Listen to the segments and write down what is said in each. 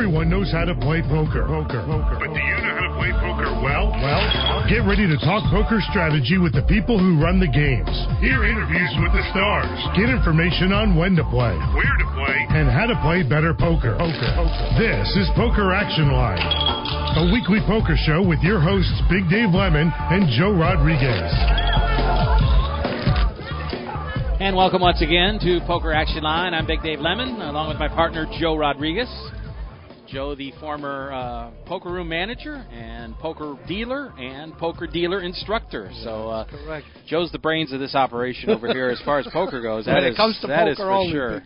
Everyone knows how to play poker. Poker. Poker. But do you know how to play poker well? Well, get ready to talk poker strategy with the people who run the games. Hear interviews with the stars. Get information on when to play, where to play, and how to play better poker. Poker. This is Poker Action Line, a weekly poker show with your hosts Big Dave Lemon and Joe Rodriguez. And welcome once again to Poker Action Line. I'm Big Dave Lemon, along with my partner Joe Rodriguez. Joe, the former uh, poker room manager and poker dealer and poker dealer instructor. So, uh, Correct. Joe's the brains of this operation over here as far as poker goes. That when is- it comes to that poker, for only, sure.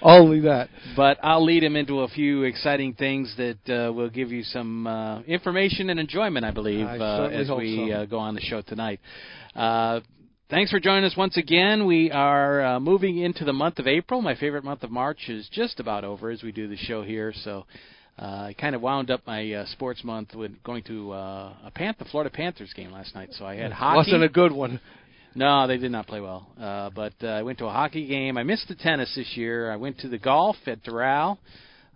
Only that. But I'll lead him into a few exciting things that uh, will give you some uh, information and enjoyment, I believe, I uh, as we so. uh, go on the show tonight. Uh, thanks for joining us once again. We are uh, moving into the month of April. My favorite month of March is just about over as we do the show here. So uh, I kind of wound up my uh, sports month with going to uh, a Panther, Florida Panthers game last night. So I had hockey. Wasn't a good one. No, they did not play well. Uh, but uh, I went to a hockey game. I missed the tennis this year. I went to the golf at Doral.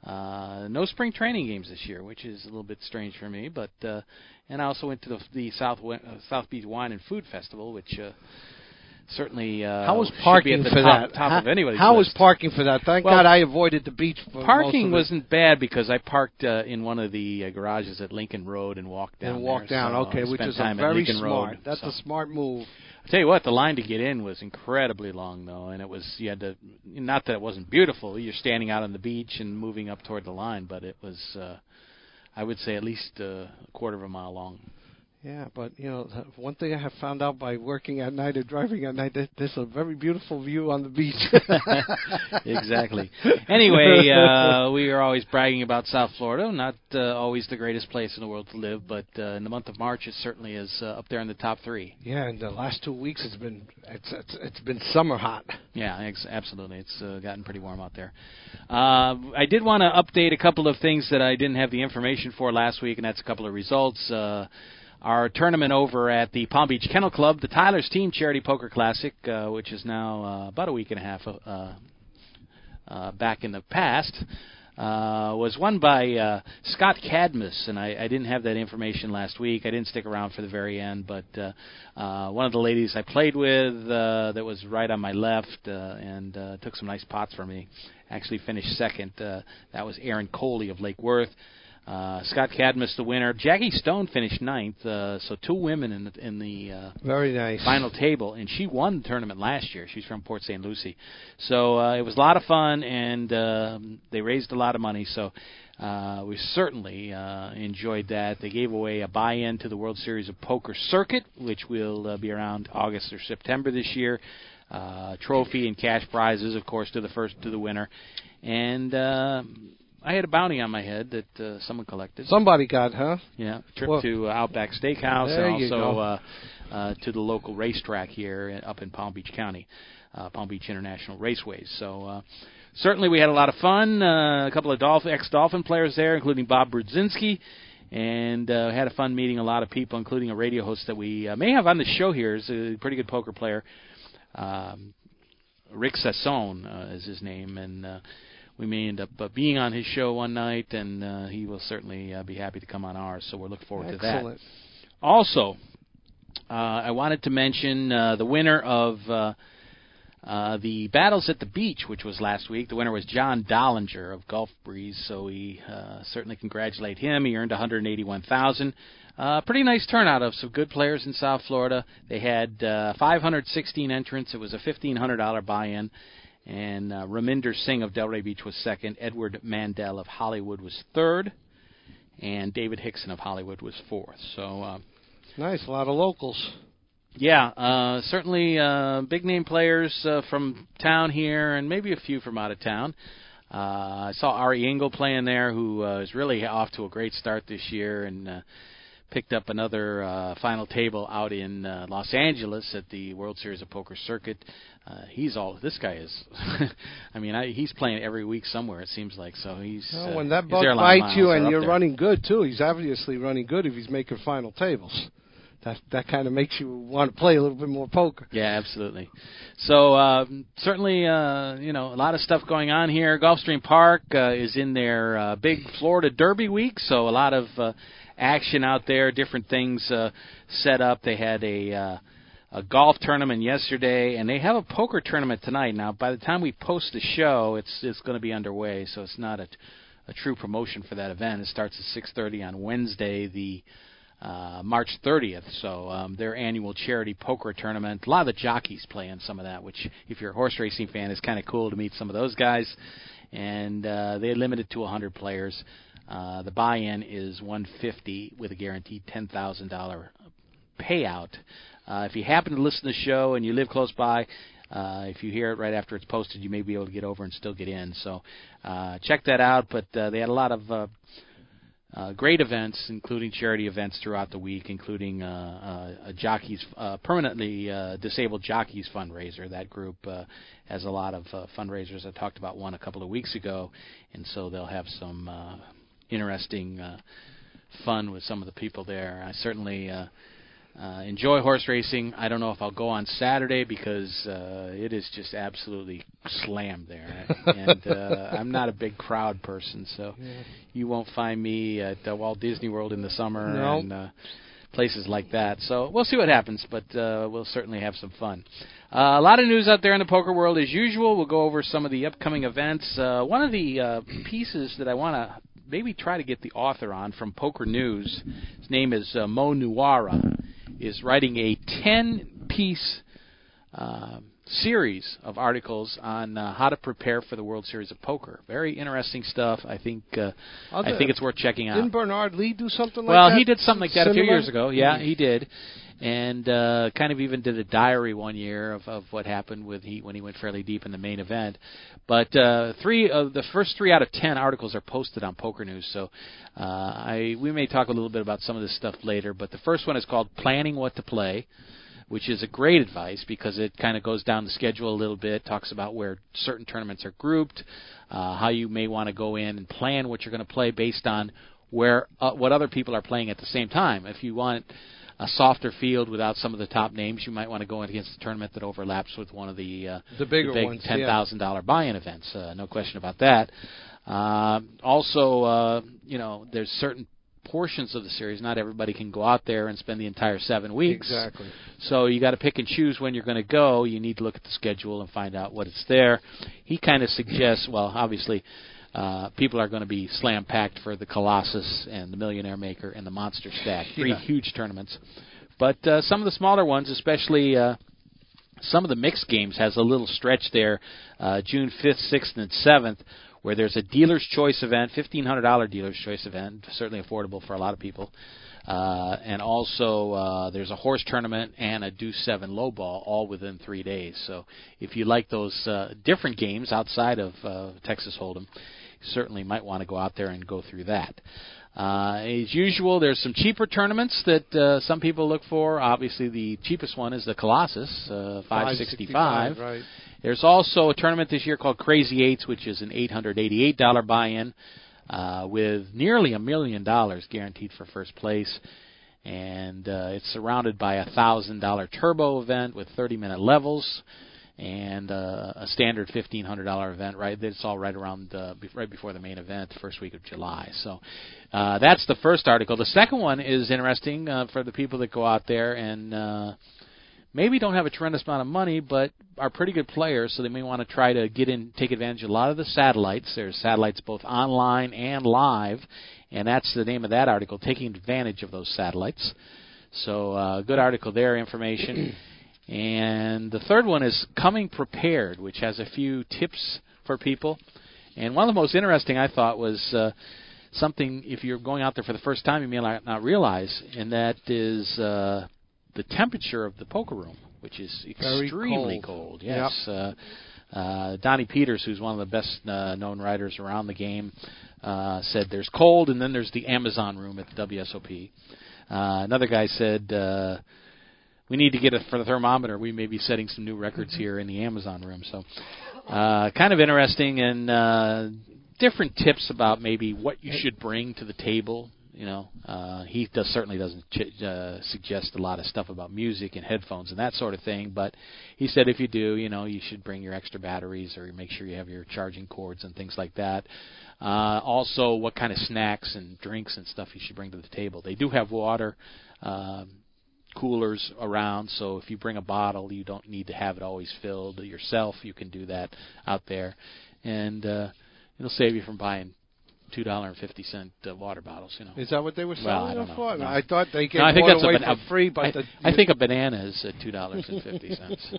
Uh, no spring training games this year, which is a little bit strange for me. But uh, and I also went to the, the South uh, South Beach Wine and Food Festival, which uh, certainly uh, How was parking at the for top, that? top how, of anybody's How was parking for that? Thank Well, God I avoided the beach. Parking wasn't bad because I parked uh, in one of the uh, garages at Lincoln Road and walked down and walked there. down. So okay, which is a very smart. Road, That's so. a smart move. I tell you what, the line to get in was incredibly long, though, and it was you had to. Not that it wasn't beautiful. You're standing out on the beach and moving up toward the line, but it was, uh, I would say, at least uh, a quarter of a mile long. Yeah, but you know, one thing I have found out by working at night or driving at night, that there's a very beautiful view on the beach. exactly. Anyway, uh, we are always bragging about South Florida. Not uh, always the greatest place in the world to live, but uh, in the month of March, it certainly is uh, up there in the top three. yeah, and the last two weeks it's been it's it's, it's been summer hot. Yeah, ex- absolutely. It's uh, gotten pretty warm out there. Uh, I did want to update a couple of things that I didn't have the information for last week, and that's a couple of results. Uh, our tournament over at the Palm Beach Kennel Club, the Tyler's Team Charity Poker Classic, uh, which is now uh, about a week and a half uh, uh, back in the past, uh, was won by uh, Scott Cadmus, and I, I didn't have that information last week. I didn't stick around for the very end, but uh, uh, one of the ladies I played with uh, that was right on my left uh, and uh, took some nice pots for me actually finished second. Uh, that was Aaron Coley of Lake Worth. Uh, Scott Cadmus, the winner. Jackie Stone finished ninth. Uh, so two women in the in the uh, Very nice. final table, and she won the tournament last year. She's from Port St. Lucie, so uh, it was a lot of fun, and um, they raised a lot of money. So uh, we certainly uh, enjoyed that. They gave away a buy-in to the World Series of Poker Circuit, which will uh, be around August or September this year. Uh, trophy and cash prizes, of course, to the first to the winner, and. Uh, I had a bounty on my head that uh, someone collected. Somebody got, huh? Yeah, trip Well- to uh, Outback Steakhouse There and also uh, uh, to the local racetrack here up in Palm Beach County, uh, Palm Beach International Raceways. So uh, certainly we had a lot of fun. Uh, a couple of Dolph- ex-Dolphin players there, including Bob Brudzinski. And uh, had a fun meeting a lot of people, including a radio host that we uh, may have on the show here. Is a pretty good poker player. Um, Rick Sassone uh, is his name, and uh, we may end up uh, being on his show one night, and uh, he will certainly uh, be happy to come on ours. So we're looking forward to that. Also, uh, I wanted to mention uh, the winner of uh, uh, the Battles at the Beach, which was last week. The winner was John Dollinger of Gulf Breeze, so we uh, certainly congratulate him. He earned 181,000. Uh, pretty nice turnout of some good players in South Florida. They had uh, 516 entrants. It was a $1,500 buy-in. And uh, Raminder Singh of Delray Beach was second. Edward Mandel of Hollywood was third. And David Hickson of Hollywood was fourth. So uh, Nice, a lot of locals. yeah, uh, certainly uh, big name players uh, from town here, and maybe a few from out of town. Uh, I saw Ari Engel playing there, who uh, is really off to a great start this year, and uh, picked up another uh, final table out in uh, Los Angeles at the World Series of Poker Circuit. Uh, he's all this guy is. I mean, I, he's playing every week somewhere. It seems like so. He's Well, uh, when that bug bites you and you're there. running good too, he's obviously running good if he's making final tables. that that kind of makes you want to play a little bit more poker. Yeah, absolutely. So uh, certainly, uh, you know, a lot of stuff going on here. Gulfstream Park uh, is in their uh, big Florida Derby week, so a lot of uh, action out there. Different things uh, set up. They had a uh, a golf tournament yesterday, and they have a poker tournament tonight. Now, by the time we post the show, it's it's going to be underway, so it's not a, a true promotion for that event. It starts at 6:30 on Wednesday, the uh, March 30th. So um, their annual charity poker tournament. A lot of the jockeys play in some of that, which, if you're a horse racing fan, is kind of cool to meet some of those guys. And uh, they limited to 100 players. Uh, the buy-in is 150 with a guaranteed $10,000 payout. Uh, if you happen to listen to the show and you live close by, uh, if you hear it right after it's posted, you may be able to get over and still get in. So uh, check that out. But uh, they had a lot of uh, uh, great events, including charity events throughout the week, including uh, uh, a jockeys uh, permanently uh, disabled jockeys fundraiser. That group uh, has a lot of uh, fundraisers. I talked about one a couple of weeks ago, and so they'll have some uh, interesting uh, fun with some of the people there. I certainly. Uh, uh, enjoy horse racing. I don't know if I'll go on Saturday because uh, it is just absolutely slammed there, and uh, I'm not a big crowd person, so Yeah. you won't find me at uh, Walt Disney World in the summer No. and uh, places like that. So we'll see what happens, but uh, we'll certainly have some fun. Uh, a lot of news out there in the poker world as usual. We'll go over some of the upcoming events. Uh, one of the uh, pieces that I want to maybe try to get the author on from Poker News, his name is uh, Mo Nuwwarah, is writing a 10 piece uh, series of articles on uh, how to prepare for the World Series of Poker. Very interesting stuff. I think uh, I think it's worth checking out. Didn't Bernard Lee do something like Well, that? Well, he did something like that a few years ago. Yeah, he did, and uh, kind of even did a diary one year of, of what happened with he when he went fairly deep in the main event. But uh, three of the first three out of ten articles are posted on Poker News, so uh, I we may talk a little bit about some of this stuff later. But the first one is called "Planning What to Play." Which is a great advice because it kind of goes down the schedule a little bit, talks about where certain tournaments are grouped, uh, how you may want to go in and plan what you're going to play based on where uh, what other people are playing at the same time. If you want a softer field without some of the top names, you might want to go against a tournament that overlaps with one of the uh, The bigger big ones, ten yeah. thousand dollar buy-in events. Uh, no question about that. Um also, uh, you know, there's certain portions of the series. Not everybody can go out there and spend the entire seven weeks. Exactly. So you got to pick and choose when you're going to go. You need to look at the schedule and find out what it's there. He kind of suggests, well, obviously, uh, people are going to be slam packed for the Colossus and the Millionaire Maker and the Monster Stack, three Yeah. huge tournaments. But uh, some of the smaller ones, especially. Uh, some of the mixed games has a little stretch there, uh, June 5th, 6th, and 7th, where there's a dealer's choice event, $1,500 dealer's choice event, certainly affordable for a lot of people. Uh, and also, uh, there's a horse tournament and a Deuce 7 low ball all within three days. So if you like those uh, different games outside of uh, Texas Hold'em, certainly might want to go out there and go through that. Uh, as usual, there's some cheaper tournaments that uh, some people look for. Obviously, the cheapest one is the Colossus, uh, 565. Right. There's also a tournament this year called Crazy Eights, which is an $888 buy-in uh, with nearly a million dollars guaranteed for first place. And uh, it's surrounded by a thousand dollar turbo event with 30 minute levels and uh, a standard fifteen hundred dollar event. Right, it's all right around uh, be- right before the main event, the first week of July. So uh, that's the first article. The second one is interesting uh, for the people that go out there and uh, maybe don't have a tremendous amount of money, but are pretty good players, so they may want to try to get in, take advantage of a lot of the satellites. There's satellites both online and live, and that's the name of that article, taking advantage of those satellites. So, uh, good article there, information. And the third one is coming prepared, which has a few tips for people. And one of the most interesting I thought was uh, something if you're going out there for the first time you may not realize, and that is uh, the temperature of the poker room, which is extremely cold. cold. Yes. Uh, uh, Donnie Peters, who's one of the best uh, known writers around the game, uh, said there's cold, and then there's the Amazon room at the WSOP. Uh, another guy said uh, we need to get a for the thermometer. We may be setting some new records here in the Amazon room. So, uh, kind of interesting and uh, different tips about maybe what you should bring to the table you know, uh, he does certainly doesn't ch- uh, suggest a lot of stuff about music and headphones and that sort of thing. But he said if you do, you know, you should bring your extra batteries or make sure you have your charging cords and things like that. Uh, also, what kind of snacks and drinks and stuff you should bring to the table. They do have water. Um, coolers around so if you bring a bottle you don't need to have it always filled yourself you can do that out there and uh it'll save you from buying two dollar and fifty cent uh, water bottles. You know, is that what they were selling well, I don't for? know. No. I thought they gave no, I think that's away ban- for free, but I, the, I think a banana is at two dollars and fifty cents.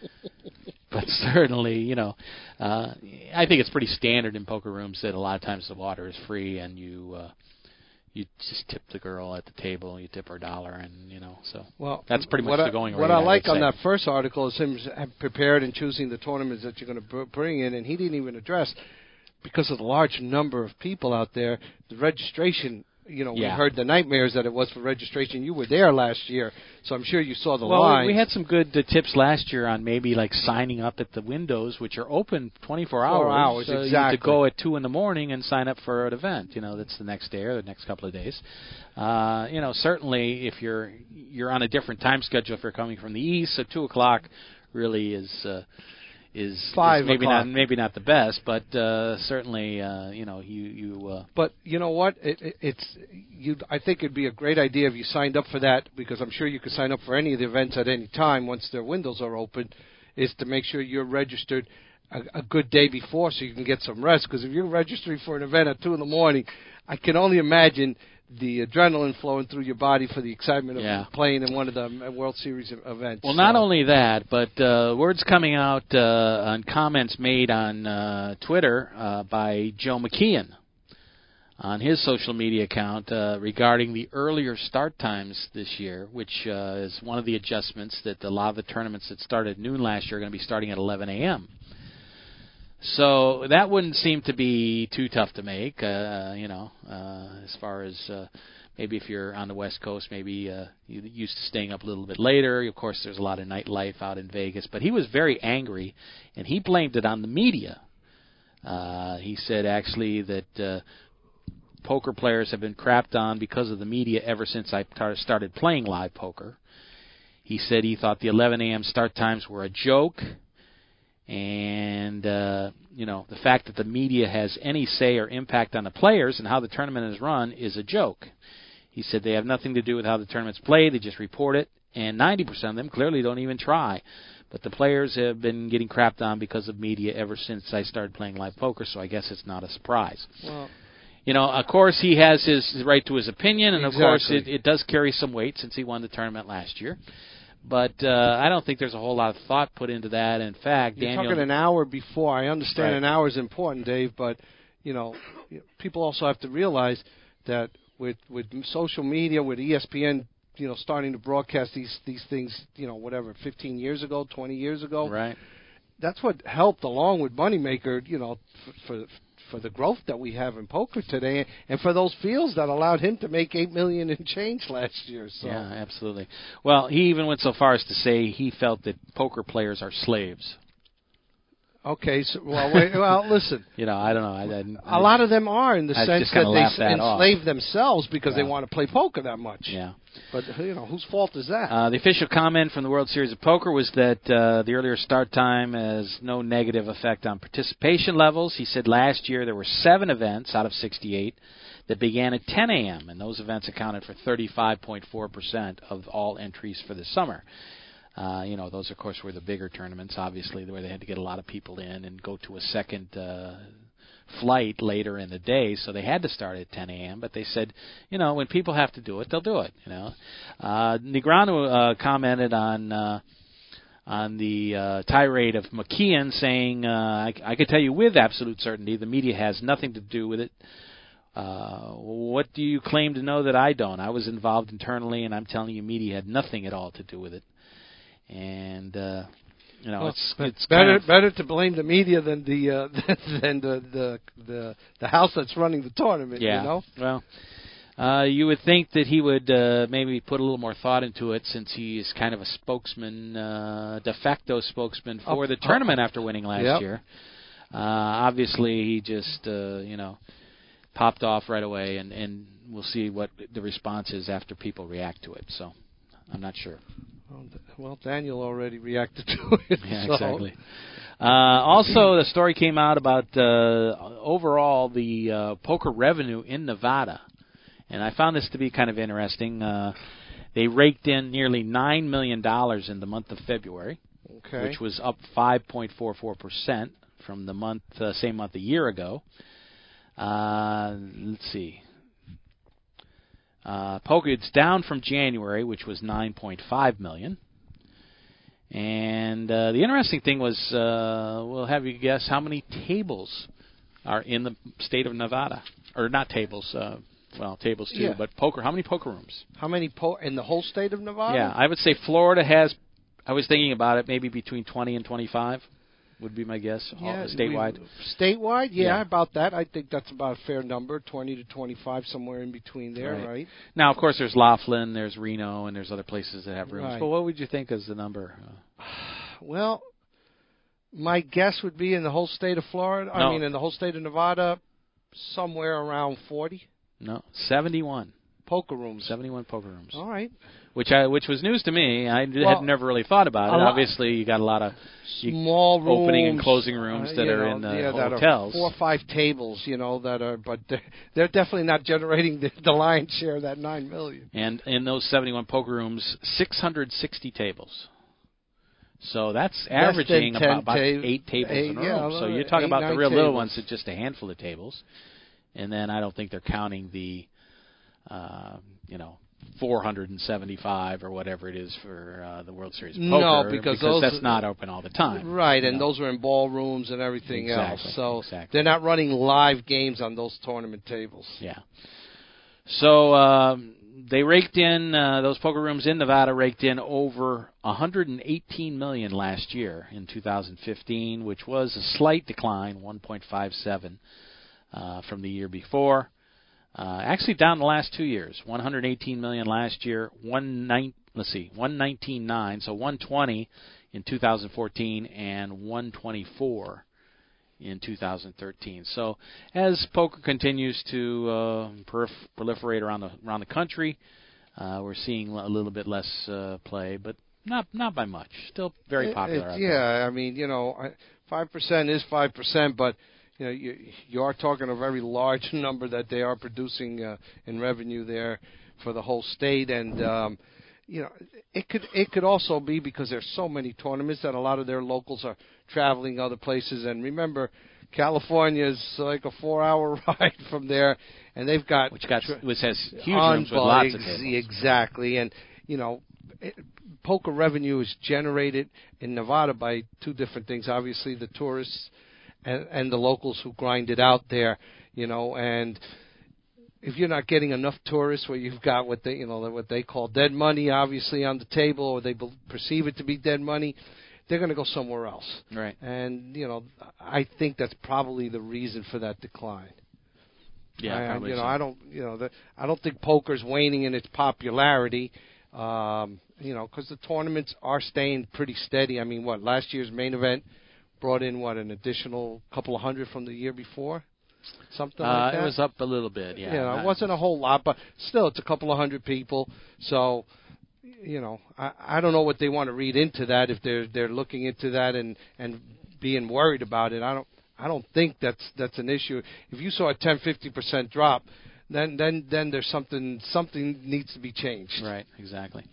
but certainly, you know, uh, I think it's pretty standard in poker rooms that a lot of times the water is free and you. Uh, you just tip the girl at the table. You tip her a dollar, and you know, so well, that's pretty much the I, going rate. What I would like on say. that first article is him prepared and choosing the tournaments that you're going to bring in, and he didn't even address because of the large number of people out there, the registration. You know, Yeah. we heard the nightmares that it was for registration. You were there last year, so I'm sure you saw the well, line. we had some good uh, tips last year on maybe like signing up at the windows, which are open 24 hours. Four hours, so You exactly. to go at two in the morning and sign up for an event. You know, that's the next day or the next couple of days. Uh, you know, certainly if you're you're on a different time schedule, if you're coming from the east, so two o'clock really is. Uh, is, Five is maybe o'clock. not maybe not the best, but uh, certainly uh, you know you you uh, But you know what? It, it, it's you. I think it'd be a great idea if you signed up for that because I'm sure you could sign up for any of the events at any time once their windows are open. Is to make sure you're registered a, a good day before so you can get some rest. Because if you're registering for an event at two in the morning, I can only imagine the adrenaline flowing through your body for the excitement of Yeah. playing in one of the World Series events. Well, not only that, but uh, words coming out uh, on comments made on uh, Twitter uh, by Joe McKeehen on his social media account uh, regarding the earlier start times this year, which uh, is one of the adjustments that a lot of the tournaments that started noon last year are going to be starting at 11 a.m. So that wouldn't seem to be too tough to make, uh, you know, uh, as far as uh, maybe if you're on the West Coast, maybe uh, you used to staying up a little bit later. Of course, there's a lot of nightlife out in Vegas, but he was very angry, and he blamed it on the media. Uh, he said actually that uh, poker players have been crapped on because of the media ever since I tar- started playing live poker. He said he thought the 11 a.m. start times were a joke, and uh, you know the fact that the media has any say or impact on the players and how the tournament is run is a joke. He said they have nothing to do with how the tournament's played; they just report it, and 90% of them clearly don't even try. But the players have been getting crapped on because of media ever since I started playing live poker, so I guess it's not a surprise. Well, You know, of course, he has his right to his opinion, and of course, it, it does carry some weight since he won the tournament last year. But uh, I don't think there's a whole lot of thought put into that. In fact, You're Daniel, talking an hour before. I understand Right. an hour is important, Dave, but you know, people also have to realize that with with social media, with ESPN, you know, starting to broadcast these these things, you know, whatever, 15 years ago, 20 years ago, right? that's what helped along with Moneymaker, you know, f- for for the growth that we have in poker today, and for those fields that allowed him to make eight million and change last year. So Yeah, absolutely. Well, he even went so far as to say he felt that poker players are slaves. okay, so well, wait, well, listen. You know, I don't know. I, I, A lot of them are in the I sense that they s- off. enslave themselves because they want to play poker that much. yeah. But you know, whose fault is that? Uh, the official comment from the World Series of Poker was that uh, the earlier start time has no negative effect on participation levels. He said last year there were seven events out of 68 that began at 10 a.m., and those events accounted for 35.4% of all entries for the summer. Uh, you know, those of course were the bigger tournaments, obviously, where they had to get a lot of people in and go to a second uh, flight later in the day, so they had to start at 10 a.m. But they said, you know, when people have to do it, they'll do it. You know, uh, Negreanu uh, commented on. Uh, on the uh, tirade of McKeehen saying, uh, I, I could tell you with absolute certainty the media has nothing to do with it. Uh, what do you claim to know that I don't? I was involved internally, and I'm telling you, media had nothing at all to do with it. And uh, you know, Well, it's it's better of, better to blame the media than the uh, than the, the the the house that's running the tournament. yeah. You know. Well, uh, you would think that he would uh, maybe put a little more thought into it, since he is kind of a spokesman, uh, de facto spokesman for Up- the tournament after winning last Yep. year. Uh, obviously, he just uh, you know popped off right away, and and we'll see what the response is after people react to it. So I'm not sure. Well, Daniel already reacted to it. Yeah, so. exactly. Uh, also, the story came out about uh, overall the uh, poker revenue in Nevada, and I found this to be kind of interesting. Uh, they raked in nearly nine million dollars in the month of February, Okay. which was up 5.44 percent from the month uh, same month a year ago. Uh, let's see. Uh, poker it's down from January, which was 9.5 million. And uh, the interesting thing was, uh, we'll have you guess how many tables are in the state of Nevada, or not tables, uh, well, tables too, Yeah. but poker. How many poker rooms? How many po- in the whole state of Nevada? Yeah, I would say Florida has. I was thinking about it, maybe between 20 and 25 would be my guess, all, Yeah, statewide. we- statewide, yeah, Yeah. about that. I think that's about a fair number, twenty to twenty-five, somewhere in between there, Right. right? Now, of course, there's Laughlin, there's Reno, and there's other places that have rooms. Right. But what would you think is the number? Well, my guess would be in the whole state of Florida. I No. mean, in the whole state of Nevada, somewhere around forty no, 71. Poker rooms. 71 poker rooms. All right. which I which was news to me. I Well, had never really thought about it. Obviously, you got a lot of Small rooms, opening and closing rooms uh, that are know, in the yeah, hotels. four or five tables, you know, that are, but they're, they're definitely not generating the, the lion's share of that nine million. and in those 71 poker rooms, 660 tables. So that's averaging about, about ta- eight tables eight- in a yeah, room. So you're talking eight, about the real little ones, it's just a handful of tables. And then I don't think they're counting the, uh, you know, 475 or whatever it is for uh, the World Series No, Poker because those- that's not open all the time. Right, and know. those are in ballrooms and everything Exactly, else. So exactly. they're not running live games on those tournament tables. Yeah. So um, they raked in uh, those poker rooms in Nevada raked in over 118 million last year in 2015, which was a slight decline, 1.57 uh, from the year before. Uh, actually, down the last two years, 118 million last year, one nine, let's see, 119.9, so 120 in 2014 and 124 in 2013. So as poker continues to uh, prolif- proliferate around the around the country, uh, we're seeing a little bit less uh, play, but not not by much. Still very popular. it- there. yeah, I mean, you know, five percent is five percent, but you know, you you are talking a very large number that they are producing uh, in revenue there for the whole state, and um, you know, it could it could also be because there's so many tournaments that a lot of their locals are traveling other places. And remember, California is like a four-hour ride from there, and they've got which got which has huge rooms with lots of tables. Exactly, and you know, it, poker revenue is generated in Nevada by two different things. Obviously, the tourists and, and the locals who grind it out there. You know, and if you're not getting enough tourists, where you've got what they you know what they call dead money, obviously on the table, or they bel perceive it to be dead money, they're going to go somewhere else. Right. And you know, I think that's probably the reason for that decline. Yeah. probably you know, so. I don't, you know, the, I don't think poker's waning in its popularity. Um, you know, because the tournaments are staying pretty steady. I mean, what last year's main event brought in what an additional couple of hundred from the year before, something uh, like that. it was up a little bit. Yeah. you know, it wasn't a whole lot, but still, it's a couple of hundred people. So, you know, I, I don't know what they want to read into that if they're they're looking into that and and being worried about it. I don't I don't think that's that's an issue. If you saw a 10 50 percent drop, then then then there's something something needs to be changed. Right, exactly.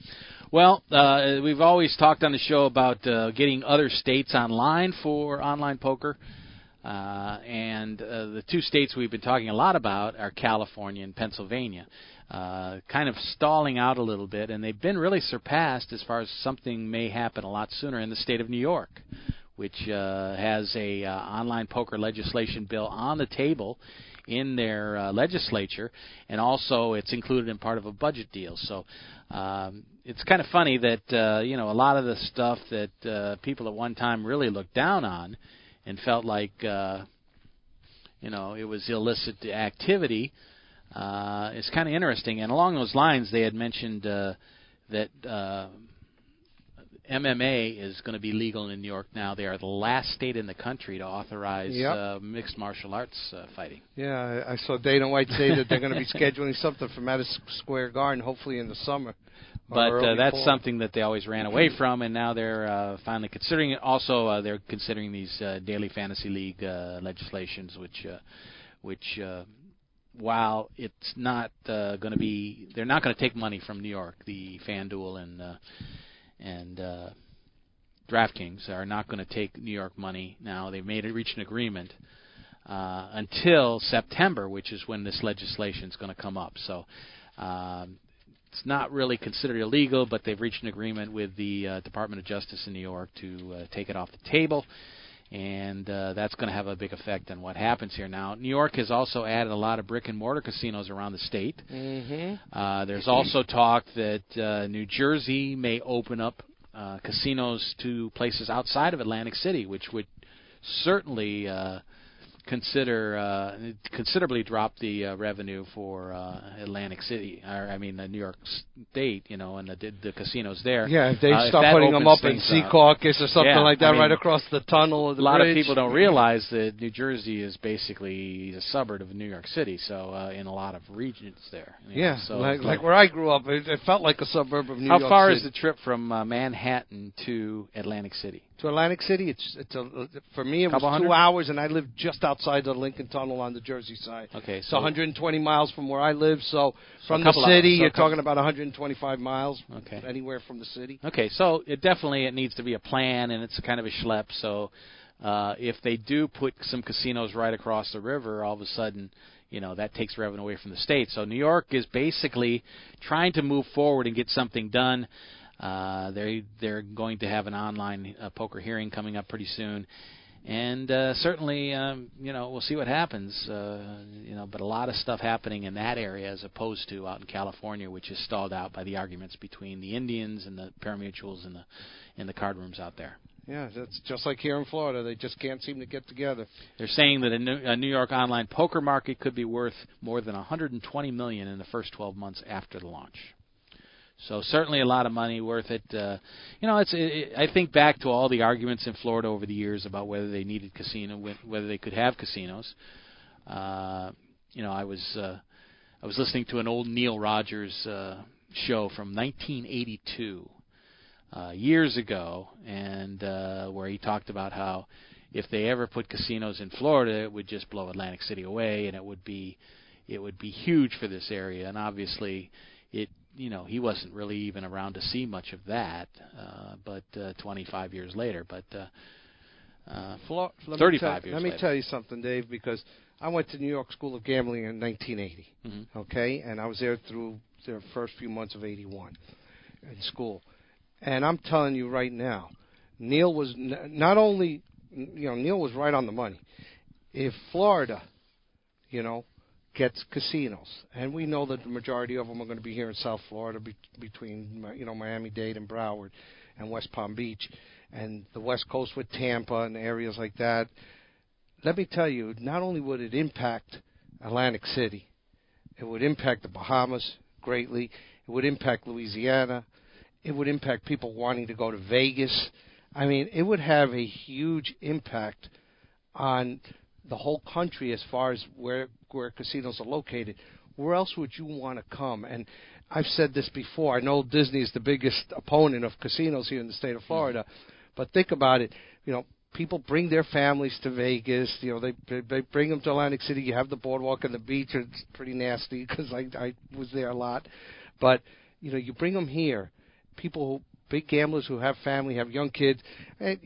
Well, uh, we've always talked on the show about uh, getting other states online for online poker. Uh, and uh, the two states we've been talking a lot about are California and Pennsylvania. Uh, kind of stalling out a little bit, and they've been really surpassed as far as something may happen a lot sooner in the state of New York, which uh, has a uh, online poker legislation bill on the table in their uh, legislature, and also it's included in part of a budget deal. So um, it's kind of funny that uh, you know a lot of the stuff that uh, people at one time really looked down on and felt like uh, you know it was illicit activity. Uh, it's kind of interesting, and along those lines, they had mentioned uh, that uh, MMA is going to be legal in New York now. They are the last state in the country to authorize Yep. uh, mixed martial arts uh, fighting. Yeah, I saw Dana White say that they're going to be scheduling something for Madison Square Garden, hopefully in the summer. But uh, that's fall. something that they always ran away from, and now they're uh, finally considering it. Also, uh, they're considering these uh, daily fantasy league uh, legislations, which, uh, which, uh, while it's not uh, going to be, they're not going to take money from New York. The FanDuel and uh, and uh, DraftKings are not going to take New York money now. They've made reached an agreement uh, until September, which is when this legislation is going to come up. So. Um, it's not really considered illegal, but they've reached an agreement with the uh, Department of Justice in New York to uh, take it off the table, and uh, that's going to have a big effect on what happens here. Now, New York has also added a lot of brick and mortar casinos around the state. Mm-hmm. Uh, there's also talk that uh, New Jersey may open up uh, casinos to places outside of Atlantic City, which would certainly uh, consider uh, considerably drop the uh, revenue for uh, Atlantic City, or I mean the New York State, you know, and the the casinos there. Yeah, if they Uh, start putting them up in things Secaucus or something Yeah, like that, I mean, right across the tunnel the a lot bridge. of people don't realize that New Jersey is basically a suburb of New York City, so uh, in a lot of regions there. you know, Yeah, so like, like where I grew up, it, it felt like a suburb of New how York How far City. is the trip from uh, Manhattan to Atlantic City? To Atlantic City? It's it's a for me it was Couple two hundred? hours, and I lived just outside the Lincoln Tunnel on the Jersey side. Okay, It's so 120 miles from where I live. So from the city, so you're talking about 125 miles. Okay. Anywhere from the city. Okay, so it definitely it needs to be a plan, and it's a kind of a schlep. So uh, if they do put some casinos right across the river, all of a sudden, you know, that takes revenue away from the state. So New York is basically trying to move forward and get something done. Uh, they they're going to have an online uh, poker hearing coming up pretty soon. And uh, certainly, um, you know, we'll see what happens. Uh, you know, but a lot of stuff happening in that area as opposed to out in California, which is stalled out by the arguments between the Indians and the parimutuels and the and the card rooms out there. Yeah, that's just like here in Florida. They just can't seem to get together. They're saying that a New, a New York online poker market could be worth more than 120 million in the first 12 months after the launch. So certainly a lot of money worth it. Uh, you know, it's. It, I think back to all the arguments in Florida over the years about whether they needed casino, whether they could have casinos. Uh, you know, I was uh, I was listening to an old Neil Rogers uh, show from 1982 uh, years ago, and uh, where he talked about how if they ever put casinos in Florida, it would just blow Atlantic City away, and it would be it would be huge for this area. And obviously, it you know he wasn't really even around to see much of that, uh, but uh, 25 years later, but. Uh, uh, Flo- let me 35 tell- years Let me later. tell you something, Dave, because I went to New York School of Gambling in 1980. Mhm. Okay, and I was there through the first few months of '81 in school. And I'm telling you right now, Neil was n- not only, you know, Neil was right on the money. If Florida, you know, gets casinos, and we know that the majority of them are going to be here in South Florida, be- between you know Miami-Dade and Broward, and West Palm Beach, and the West Coast with Tampa and areas like that. Let me tell you, not only would it impact Atlantic City, it would impact the Bahamas greatly. It would impact Louisiana. It would impact people wanting to go to Vegas. I mean, it would have a huge impact on the whole country as far as where where casinos are located. Where else would you want to come? And I've said this before. I know Disney is the biggest opponent of casinos here in the state of mm-hmm. Florida, but think about it. You know, people bring their families to Vegas. You know, they they- bring them to Atlantic City. You have the boardwalk and the beach. It's pretty nasty because I I was there a lot, but you know, you bring them here. People who big gamblers who have family, have young kids. And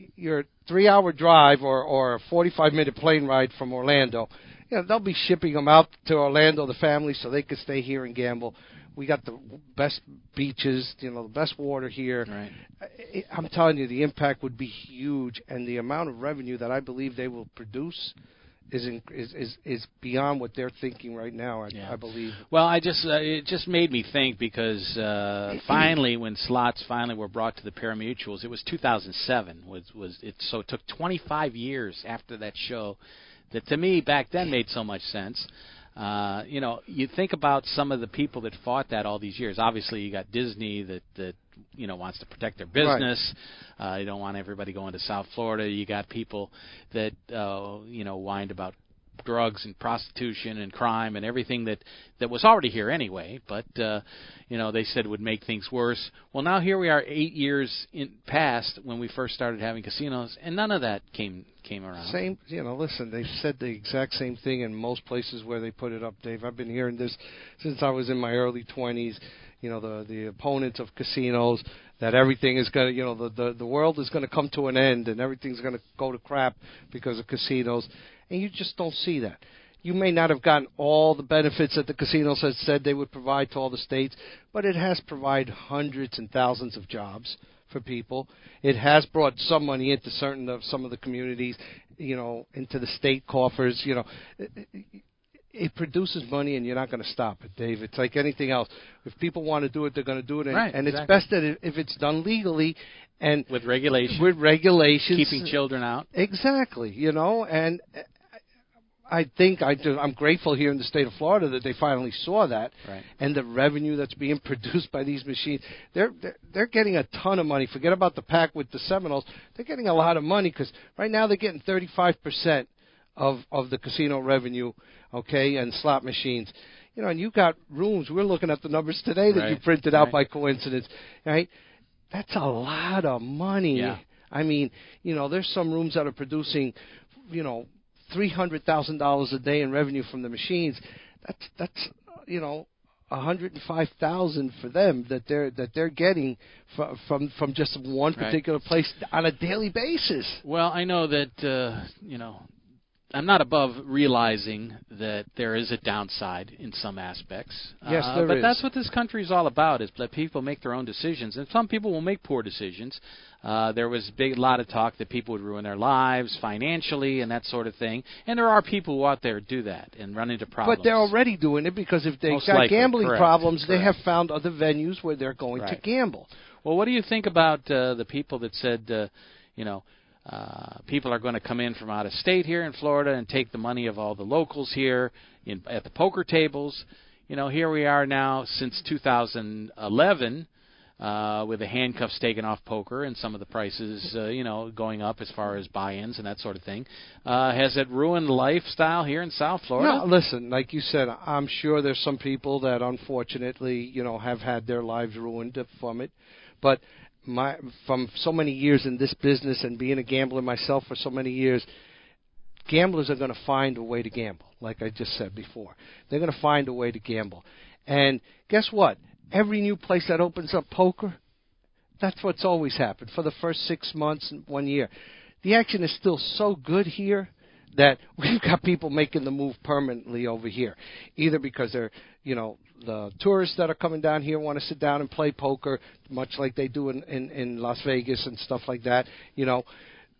your three-hour drive or or a 45-minute plane ride from Orlando. You know, they'll be shipping them out to Orlando, the family, so they can stay here and gamble. We got the best beaches, you know, the best water here. Right. I- I'm telling you, the impact would be huge, and the amount of revenue that I believe they will produce is in, is, is is beyond what they're thinking right now. I, Yeah. I believe. Well, I just uh, it just made me think because uh, finally, when slots finally were brought to the parimutuels, it was 2007. Was was it? So it took 25 years after that show, that to me back then made so much sense. Uh, you know, you think about some of the people that fought that all these years. Obviously, you got Disney that that you know wants to protect their business. Right. Uh, you don't want everybody going to South Florida. You got people that uh, you know whined about drugs and prostitution and crime and everything that that was already here anyway but uh you know they said would make things worse well now here we are 8 years in past when we first started having casinos and none of that came came around same you know listen they said the exact same thing in most places where they put it up Dave I've been hearing this since I was in my early 20s you know the the opponents of casinos that everything is going to you know the the, the world is going to come to an end and everything's going to go to crap because of casinos and you just don't see that. You may not have gotten all the benefits that the casinos had said they would provide to all the states, but it has provided hundreds and thousands of jobs for people. It has brought some money into certain of some of the communities, you know, into the state coffers. You know, it, it produces money, and you're not going to stop it, Dave. It's like anything else. If people want to do it, they're going to do it, and, right, and exactly. it's best that it, if it's done legally and with regulations, with regulations, keeping children out. Exactly, you know, and I think I do, I'm grateful here in the state of Florida that they finally saw that, right. and the revenue that's being produced by these machines. They're, they're they're getting a ton of money. Forget about the pack with the Seminoles. They're getting a lot of money because right now they're getting 35 percent of of the casino revenue, okay, and slot machines. You know, and you got rooms. We're looking at the numbers today that right. you printed out right. by coincidence, right? That's a lot of money. Yeah. I mean, you know, there's some rooms that are producing, you know, three hundred thousand dollars a day in revenue from the machines. That's that's you know a hundred and five thousand for them that they're that they're getting from from from just one particular right. place on a daily basis. Well, I know that uh, you know I'm not above realizing that there is a downside in some aspects. Yes, uh, there but is. that's what this country is all about: is let people make their own decisions, and some people will make poor decisions. Uh, there was a big lot of talk that people would ruin their lives financially and that sort of thing, and there are people who out there do that and run into problems. But they're already doing it because if they've Most got likely. gambling Correct. problems, they have found other venues where they're going Right. to gamble. Well, what do you think about uh, the people that said, uh, you know, uh, people are going to come in from out of state here in Florida and take the money of all the locals here in, at the poker tables? You know, here we are now since 2011 uh, with the handcuffs taken off poker and some of the prices, uh, you know, going up as far as buy-ins and that sort of thing. Uh, has it ruined lifestyle here in South Florida? No, listen, like you said, I'm sure there's some people that unfortunately, you know, have had their lives ruined from it. But my from so many years in this business and being a gambler myself for so many years, gamblers are going to find a way to gamble. Like I just said before, they're going to find a way to gamble. And guess what? Every new place that opens up poker, that's what's always happened for the first six months and one year. The action is still so good here that we've got people making the move permanently over here, either because they're, you know, the tourists that are coming down here want to sit down and play poker, much like they do in, in, in Las Vegas and stuff like that. You know,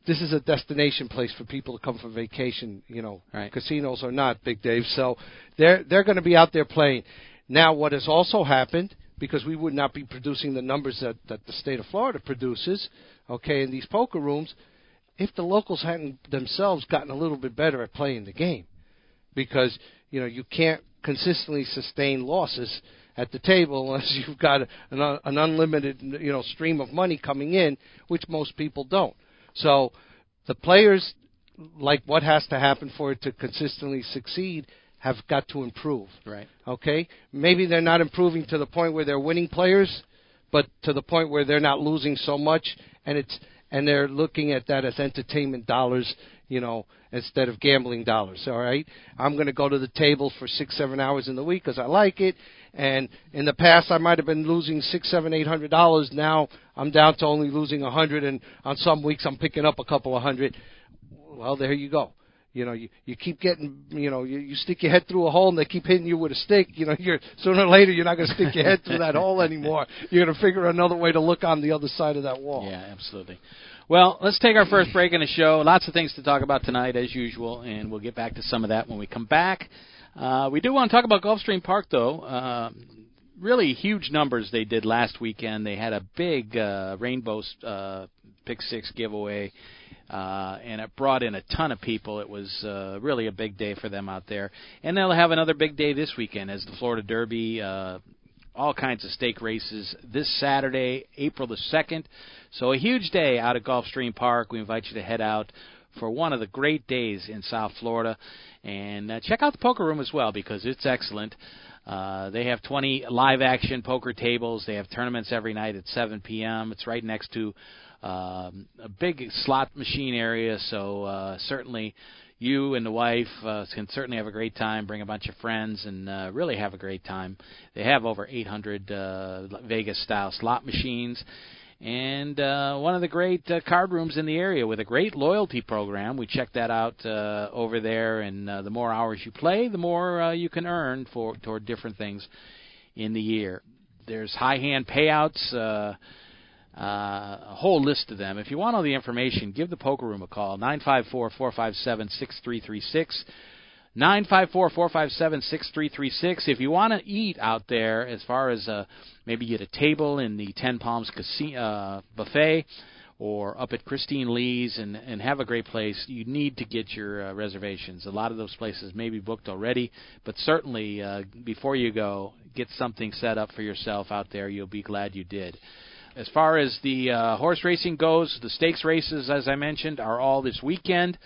this is a destination place for people to come for vacation. You know, Right. casinos are not, Big Dave. So they're they're going to be out there playing. Now, what has also happened because we would not be producing the numbers that that the state of Florida produces, okay, in these poker rooms, if the locals hadn't themselves gotten a little bit better at playing the game, because you know you can't consistently sustain losses at the table unless you've got an, an unlimited you know stream of money coming in, which most people don't. So the players, like what has to happen for it to consistently succeed, have got to improve. Right. Okay, maybe they're not improving to the point where they're winning players, but to the point where they're not losing so much, and it's and they're looking at that as entertainment dollars, you know, instead of gambling dollars. All right, I'm going to go to the table for six, seven hours in the week because I like it. And in the past, I might have been losing six, seven, eight hundred dollars. Now I'm down to only losing a hundred, and on some weeks I'm picking up a couple of hundred. Well, there you go. You know, you you keep getting, you know, you, you stick your head through a hole and they keep hitting you with a stick. You know, you're sooner or later you're not going to stick your head through that hole anymore. You're going to figure another way to look on the other side of that wall. Yeah, absolutely. Well, let's take our first break in the show. Lots of things to talk about tonight, as usual, and we'll get back to some of that when we come back. Uh, we do want to talk about Gulfstream Park, though. Uh, really huge numbers they did last weekend. They had a big uh, Rainbow uh, Pick Six giveaway. Uh, and it brought in a ton of people. It was uh, really a big day for them out there. And they'll have another big day this weekend as the Florida Derby uh, all kinds of stake races this Saturday, April the 2nd. So a huge day out at Gulfstream Park. We invite you to head out for one of the great days in South Florida. And uh, check out the poker room as well because it's excellent. Uh, they have 20 live action poker tables. They have tournaments every night at 7 p.m. It's right next to um, a big slot machine area, so uh, certainly you and the wife uh, can certainly have a great time. Bring a bunch of friends and uh, really have a great time. They have over 800 uh, Vegas style slot machines and uh, one of the great uh, card rooms in the area with a great loyalty program. We checked that out uh, over there, and uh, the more hours you play, the more uh, you can earn for toward different things in the year. There's high hand payouts. Uh, uh, a whole list of them. If you want all the information, give the poker room a call nine five four four five seven six three three six. 954-457-6336. If you want to eat out there, as far as uh, maybe get a table in the Ten Palms Casino uh, buffet, or up at Christine Lee's and and have a great place, you need to get your uh, reservations. A lot of those places may be booked already, but certainly uh, before you go, get something set up for yourself out there. You'll be glad you did. As far as the uh, horse racing goes, the stakes races, as I mentioned, are all this weekend.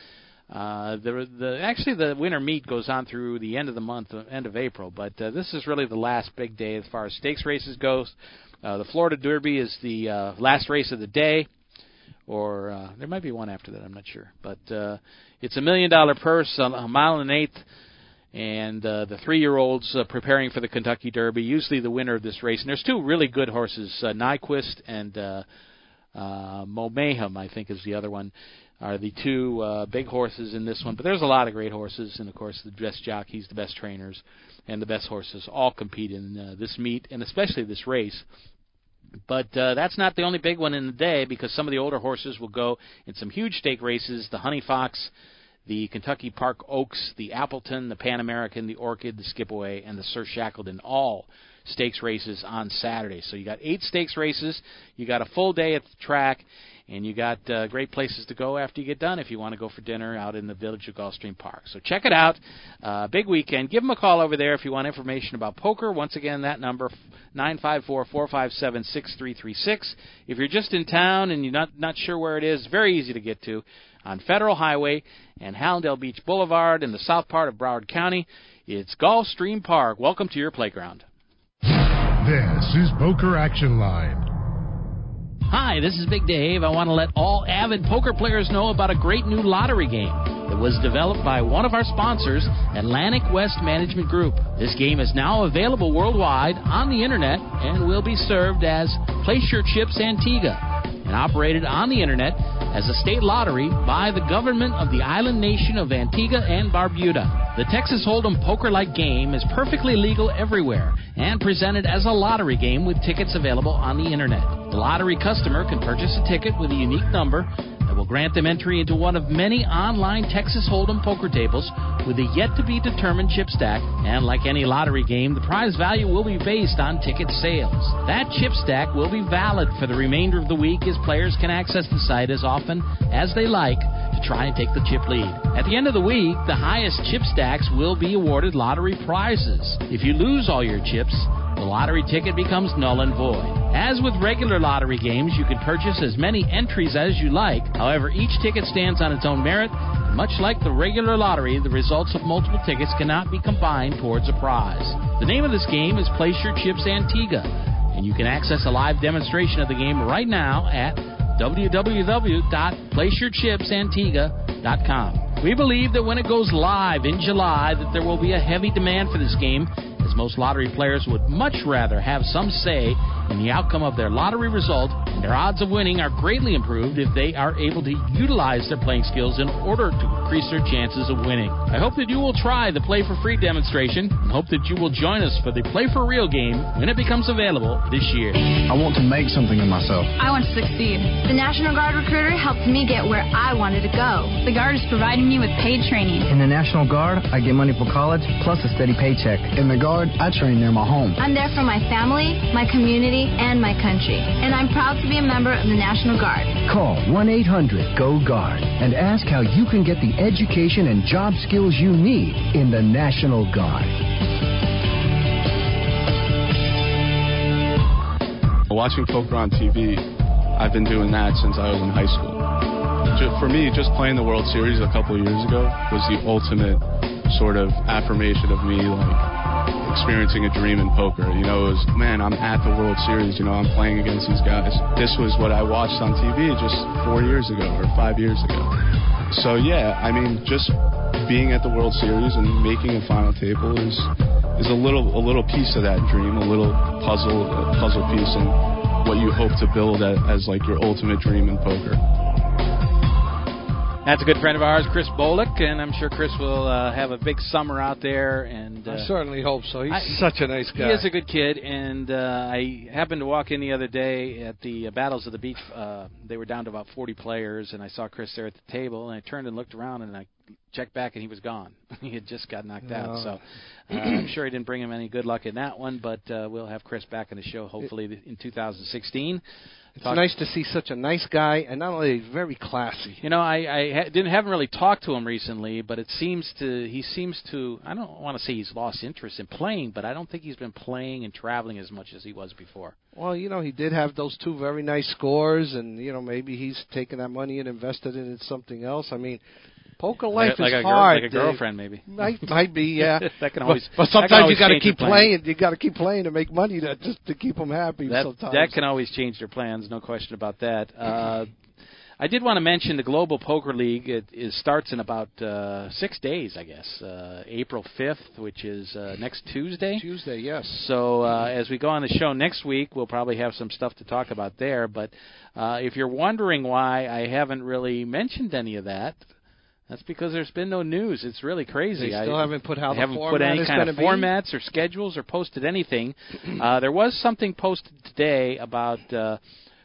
Uh, the, the actually the winter meet goes on through the end of the month, uh, end of April, but uh, this is really the last big day as far as stakes races goes. Uh, the Florida Derby is the uh, last race of the day, or uh, there might be one after that. I'm not sure, but uh, it's a million dollar purse, a mile and an eighth, and uh, the three-year-olds uh, preparing for the Kentucky Derby. Usually the winner of this race, and there's two really good horses, uh, Nyquist and uh, uh, Mohaymen, I think is the other one are the two uh, big horses in this one. But there's a lot of great horses, and of course the best jockeys, the best trainers, and the best horses all compete in uh, this meet, and especially this race. But uh, that's not the only big one in the day because some of the older horses will go in some huge stake races. The Honey Fox, the Kentucky Park Oaks, the Appleton, the Pan American, the Orchid, the Skipaway, and the Sir Shackleton all stakes races on Saturday. So you got eight stakes races. You got a full day at the track, and you got uh, great places to go after you get done if you want to go for dinner out in the village of Gulfstream Park. So check it out. Uh, big weekend. Give them a call over there if you want information about poker. Once again, that number nine five four four five seven six three three six. If you're just in town and you're not not sure where it is, very easy to get to on Federal Highway and Hallandale Beach Boulevard in the south part of Broward County. It's Gulfstream Park. Welcome to your playground. This is Poker Action Line. Hi, this is Big Dave. I want to let all avid poker players know about a great new lottery game that was developed by one of our sponsors, Atlantic West Management Group. This game is now available worldwide on the internet and will be served as Place Your Chips Antigua and operated on the internet as a state lottery by the government of the island nation of Antigua and Barbuda. The Texas Hold'em poker-like game is perfectly legal everywhere and presented as a lottery game with tickets available on the internet. The lottery customer can purchase a ticket with a unique number that will grant them entry into one of many online Texas Hold'em poker tables with a yet to be determined chip stack. And like any lottery game, the prize value will be based on ticket sales. That chip stack will be valid for the remainder of the week as players can access the site as often as they like to try and take the chip lead. At the end of the week, the highest chip stacks will be awarded lottery prizes. If you lose all your chips, the lottery ticket becomes null and void. As with regular lottery games, you can purchase as many entries as you like. However, each ticket stands on its own merit. Much like the regular lottery, the results of multiple tickets cannot be combined towards a prize. The name of this game is Place Your Chips Antigua, and you can access a live demonstration of the game right now at www.placeyourchipsantigua.com. We believe that when it goes live in July that there will be a heavy demand for this game most lottery players would much rather have some say in the outcome of their lottery result, and their odds of winning are greatly improved if they are able to utilize their playing skills in order to increase their chances of winning. I hope that you will try the Play for Free demonstration and hope that you will join us for the Play for Real game when it becomes available this year. I want to make something of myself. I want to succeed. The National Guard recruiter helped me get where I wanted to go. The Guard is providing me with paid training. In the National Guard, I get money for college plus a steady paycheck. In the Guard, I train near my home. I'm there for my family, my community, and my country. And I'm proud to be a member of the National Guard. Call 1 800 GO GUARD and ask how you can get the education and job skills you need in the National Guard. Watching poker on TV, I've been doing that since I was in high school. For me, just playing the World Series a couple of years ago was the ultimate sort of affirmation of me, like experiencing a dream in poker. You know, it was, man, I'm at the World Series. You know, I'm playing against these guys. This was what I watched on TV just four years ago or five years ago. So yeah, I mean, just being at the World Series and making a final table is is a little a little piece of that dream, a little puzzle a puzzle piece, and what you hope to build as, as like your ultimate dream in poker. That's a good friend of ours, Chris Bolick, and I'm sure Chris will uh, have a big summer out there. And uh, I certainly hope so. He's I- such a nice guy. He is a good kid, and uh, I happened to walk in the other day at the uh, Battles of the Beach. Uh, they were down to about 40 players, and I saw Chris there at the table, and I turned and looked around, and I checked back, and he was gone. he had just got knocked out. Oh. So uh, I'm sure he didn't bring him any good luck in that one, but uh, we'll have Chris back in the show hopefully in 2016. It's Talk- nice to see such a nice guy, and not only very classy. You know, I, I ha- didn't haven't really talked to him recently, but it seems to he seems to I don't want to say he's lost interest in playing, but I don't think he's been playing and traveling as much as he was before. Well, you know, he did have those two very nice scores, and you know, maybe he's taken that money and invested it in something else. I mean, poker life like, like is a girl, hard. like a girlfriend maybe. Might might be, yeah. That can always- But, can sometimes always you got to keep playing. You got to keep playing to make money to just to keep them happy. That sometimes. that can always change their plans, no question about that. Uh, I did want to mention the Global Poker League. It, it starts in about uh, six days, I guess. Uh, April fifth, which is uh, next Tuesday. Tuesday, yes. So uh, as we go on the show next week, we'll probably have some stuff to talk about there. But uh, if you're wondering why I haven't really mentioned any of that, that's because there's been no news. It's really crazy. They still I, haven't put how they the haven't put any kind of be? formats or schedules or posted anything. uh, there was something posted today about uh,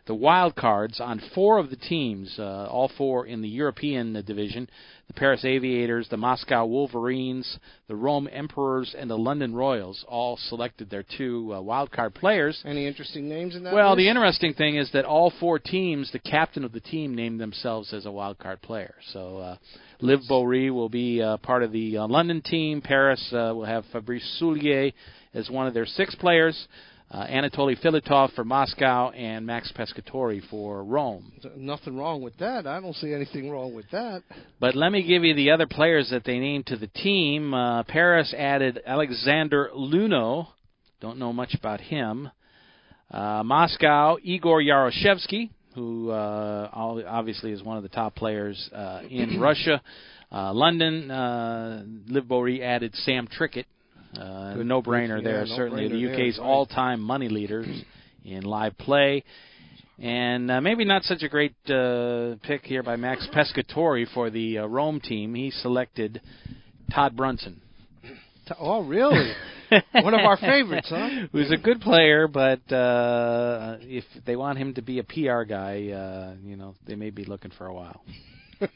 the wild cards on four of the teams, uh, all four in the European uh, division: the Paris Aviators, the Moscow Wolverines, the Rome Emperors, and the London Royals. All selected their two uh, wild card players. Any interesting names in that? Well, the interesting thing is that all four teams, the captain of the team named themselves as a wild card player. So, uh, Liv Boeree will be uh, part of the uh, London team. Paris uh, will have Fabrice Soulier as one of their six players. Uh, Anatoly Filatov for Moscow and Max Pescatori for Rome. Nothing wrong with that. I don't see anything wrong with that. But let me give you the other players that they named to the team. Uh, Paris added Alexandre Luneau. Don't know much about him. Uh, Moscow, Igor Yaroshevsky, who uh, obviously is one of the top players uh, in Russia. Uh, London, uh, Liv Boeree added Sam Trickett. Uh, no brainer there. yeah, Certainly the there, UK's right. all time money leaders in live play. And uh, maybe not such a great uh, pick here by Max Pescatori for the uh, Rome team. He selected Todd Brunson. Oh, really? One of our favorites, huh? Who's a good player, but uh, if they want him to be a PR guy, uh, you know, they may be looking for a while.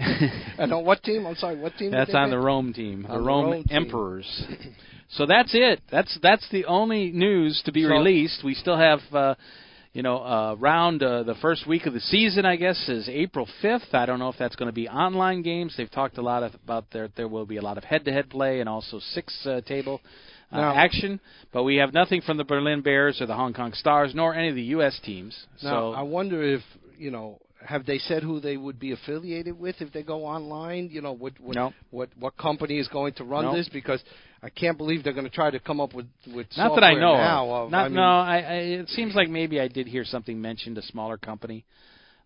and on what team? I'm sorry, what team? That's on the? Rome team, the On the Rome. Emperors. so that's it. That's that's the only news to be So- released. We still have, uh, you know, uh, round uh, the first week of the season. I guess is April fifth. I don't know if that's going to be online games. They've talked a lot of, about there. There will be a lot of head-to-head play and also six uh, table. Uh, action, but we have nothing from the Berlin Bears or the Hong Kong Stars, nor any of the U.S. teams. Now, so I wonder if you know. Have they said who they would be affiliated with if they go online? You know, what what No. what, what company is going to run No. this? Because I can't believe they're going to try to come up with with Not that I know now. of. of- Not, I mean, no, I, I, it seems like maybe I did hear something mentioned a smaller company.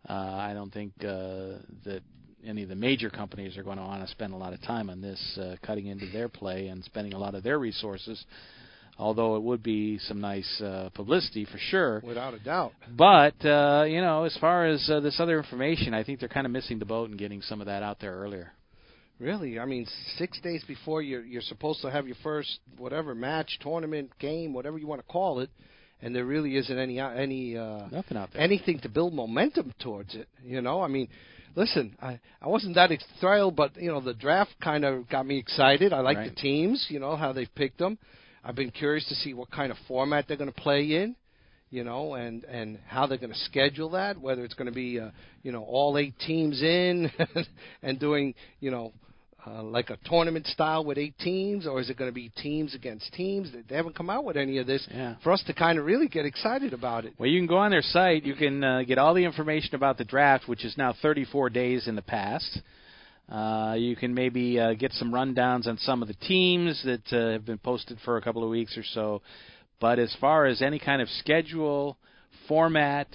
Uh, I don't think uh, that any of the major companies are going to want to spend a lot of time on this, uh, cutting into their play and spending a lot of their resources. Although it would be some nice uh, publicity for sure. without a doubt. But uh, you know, as far as uh, this other information, I think they're kind of missing the boat in getting some of that out there earlier. Really, I mean, six days before you're you're supposed to have your first whatever match, tournament, game, whatever you want to call it, and there really isn't any any uh, Nothing out there. anything to build momentum towards it. You know, I mean, listen, I I wasn't that thrilled, but you know, the draft kind of got me excited. I like Right. the teams, you know, how they've picked them. I've been curious to see what kind of format they're going to play in. You know, and and how they're going to schedule that. Whether it's going to be, uh, you know, all eight teams in, and doing, you know, uh, like a tournament style with eight teams, or is it going to be teams against teams? They- haven't come out with any of this Yeah. for us to kind of really get excited about it. Well, you can go on their site. You can uh, get all the information about the draft, which is now 34 days in the past. Uh, you can maybe uh, get some rundowns on some of the teams that uh, have been posted for a couple of weeks or so. But as far as any kind of schedule, format,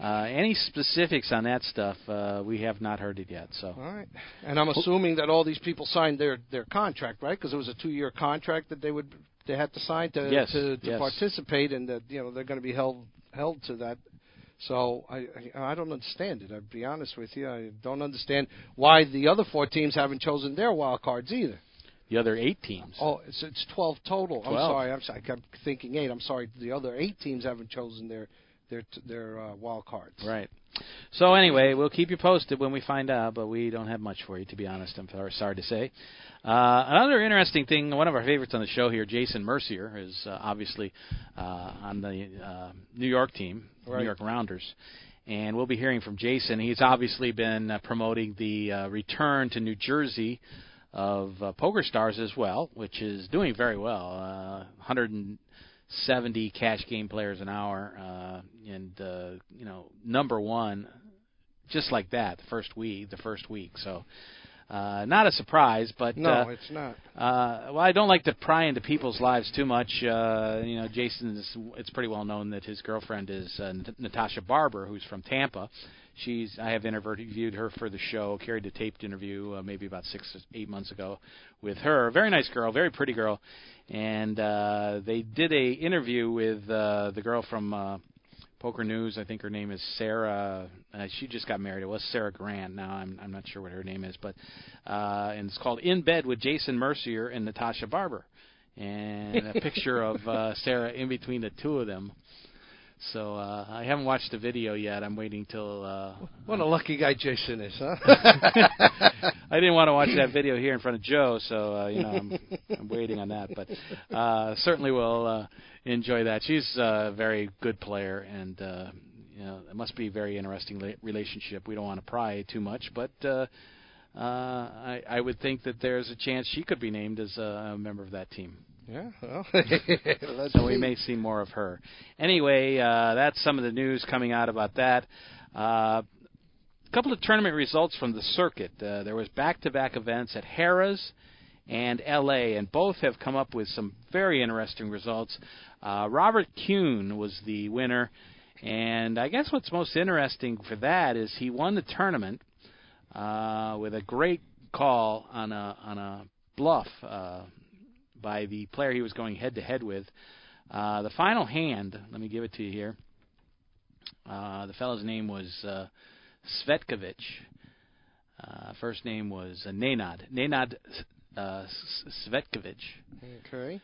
uh, any specifics on that stuff, uh, we have not heard it yet. So All right, and I'm assuming that all these people signed their their contract, right? Because it was a two year contract that they would they had to sign to Yes, to, to yes. participate, and that you know they're going to be held held to that. So I, I I don't understand it. I'll be honest with you. I don't understand why the other four teams haven't chosen their wild cards either. the other eight teams. Oh, it's it's twelve total. I'm sorry. I'm sorry. I kept thinking eight. I'm sorry. The other eight teams haven't chosen their their their uh, wild cards. Right. So anyway, we'll keep you posted when we find out, but we don't have much for you, to be honest. I'm sorry to say. Uh, another interesting thing, one of our favorites on the show here, Jason Mercier, is uh, obviously uh, on the uh, New York team, Right. New York Rounders. And we'll be hearing from Jason. He's obviously been uh, promoting the uh, return to New Jersey of uh, Poker Stars as well, which is doing very well. Uh, 170 cash game players an hour, uh, and uh, you know number one, just like that, the first week, the first week. So. Uh, not a surprise, but No, uh, it's not. uh, well, I don't like to pry into people's lives too much. Uh, you know, Jason is. It's pretty well known that his girlfriend is uh, Nat- Natasha Barbour, who's from Tampa. She's. I have interviewed her for the show. Carried a taped interview uh, maybe about six, eight months ago with her. Very nice girl, very pretty girl, and uh, they did a interview with uh, the girl from. Uh, Poker News. I think her name is Sarah. Uh, she just got married. It was Sarah Grant. Now I'm I'm not sure what her name is, but uh, and it's called In Bed with Jason Mercier and Natasha Barbour, and a picture of uh, Sarah in between the two of them. So uh, I haven't watched the video yet. I'm waiting till. Uh, What a lucky guy Jason is, huh? I didn't want to watch that video here in front of Joe, so uh, you know I'm, I'm waiting on that. But uh, certainly will uh, enjoy that. She's a very good player, and uh, you know it must be a very interesting la- relationship. We don't want to pry too much, but uh, uh, I, I would think that there's a chance she could be named as a member of that team. Yeah. Well, So we may see more of her. Anyway, uh, that's some of the news coming out about that. Uh, a couple of tournament results from the circuit. Uh, there was back-to-back events at Harrah's and L.A., and both have come up with some very interesting results. Uh, Robert Kuhn was the winner, and I guess what's most interesting for that is he won the tournament uh, with a great call on a on a bluff uh, by the player he was going head to head with. Uh, the final hand, let me give it to you here. Uh, the fellow's name was uh, Svetkovich. Uh, first name was uh, Nenad. Nenad uh, Svetkovich. Okay.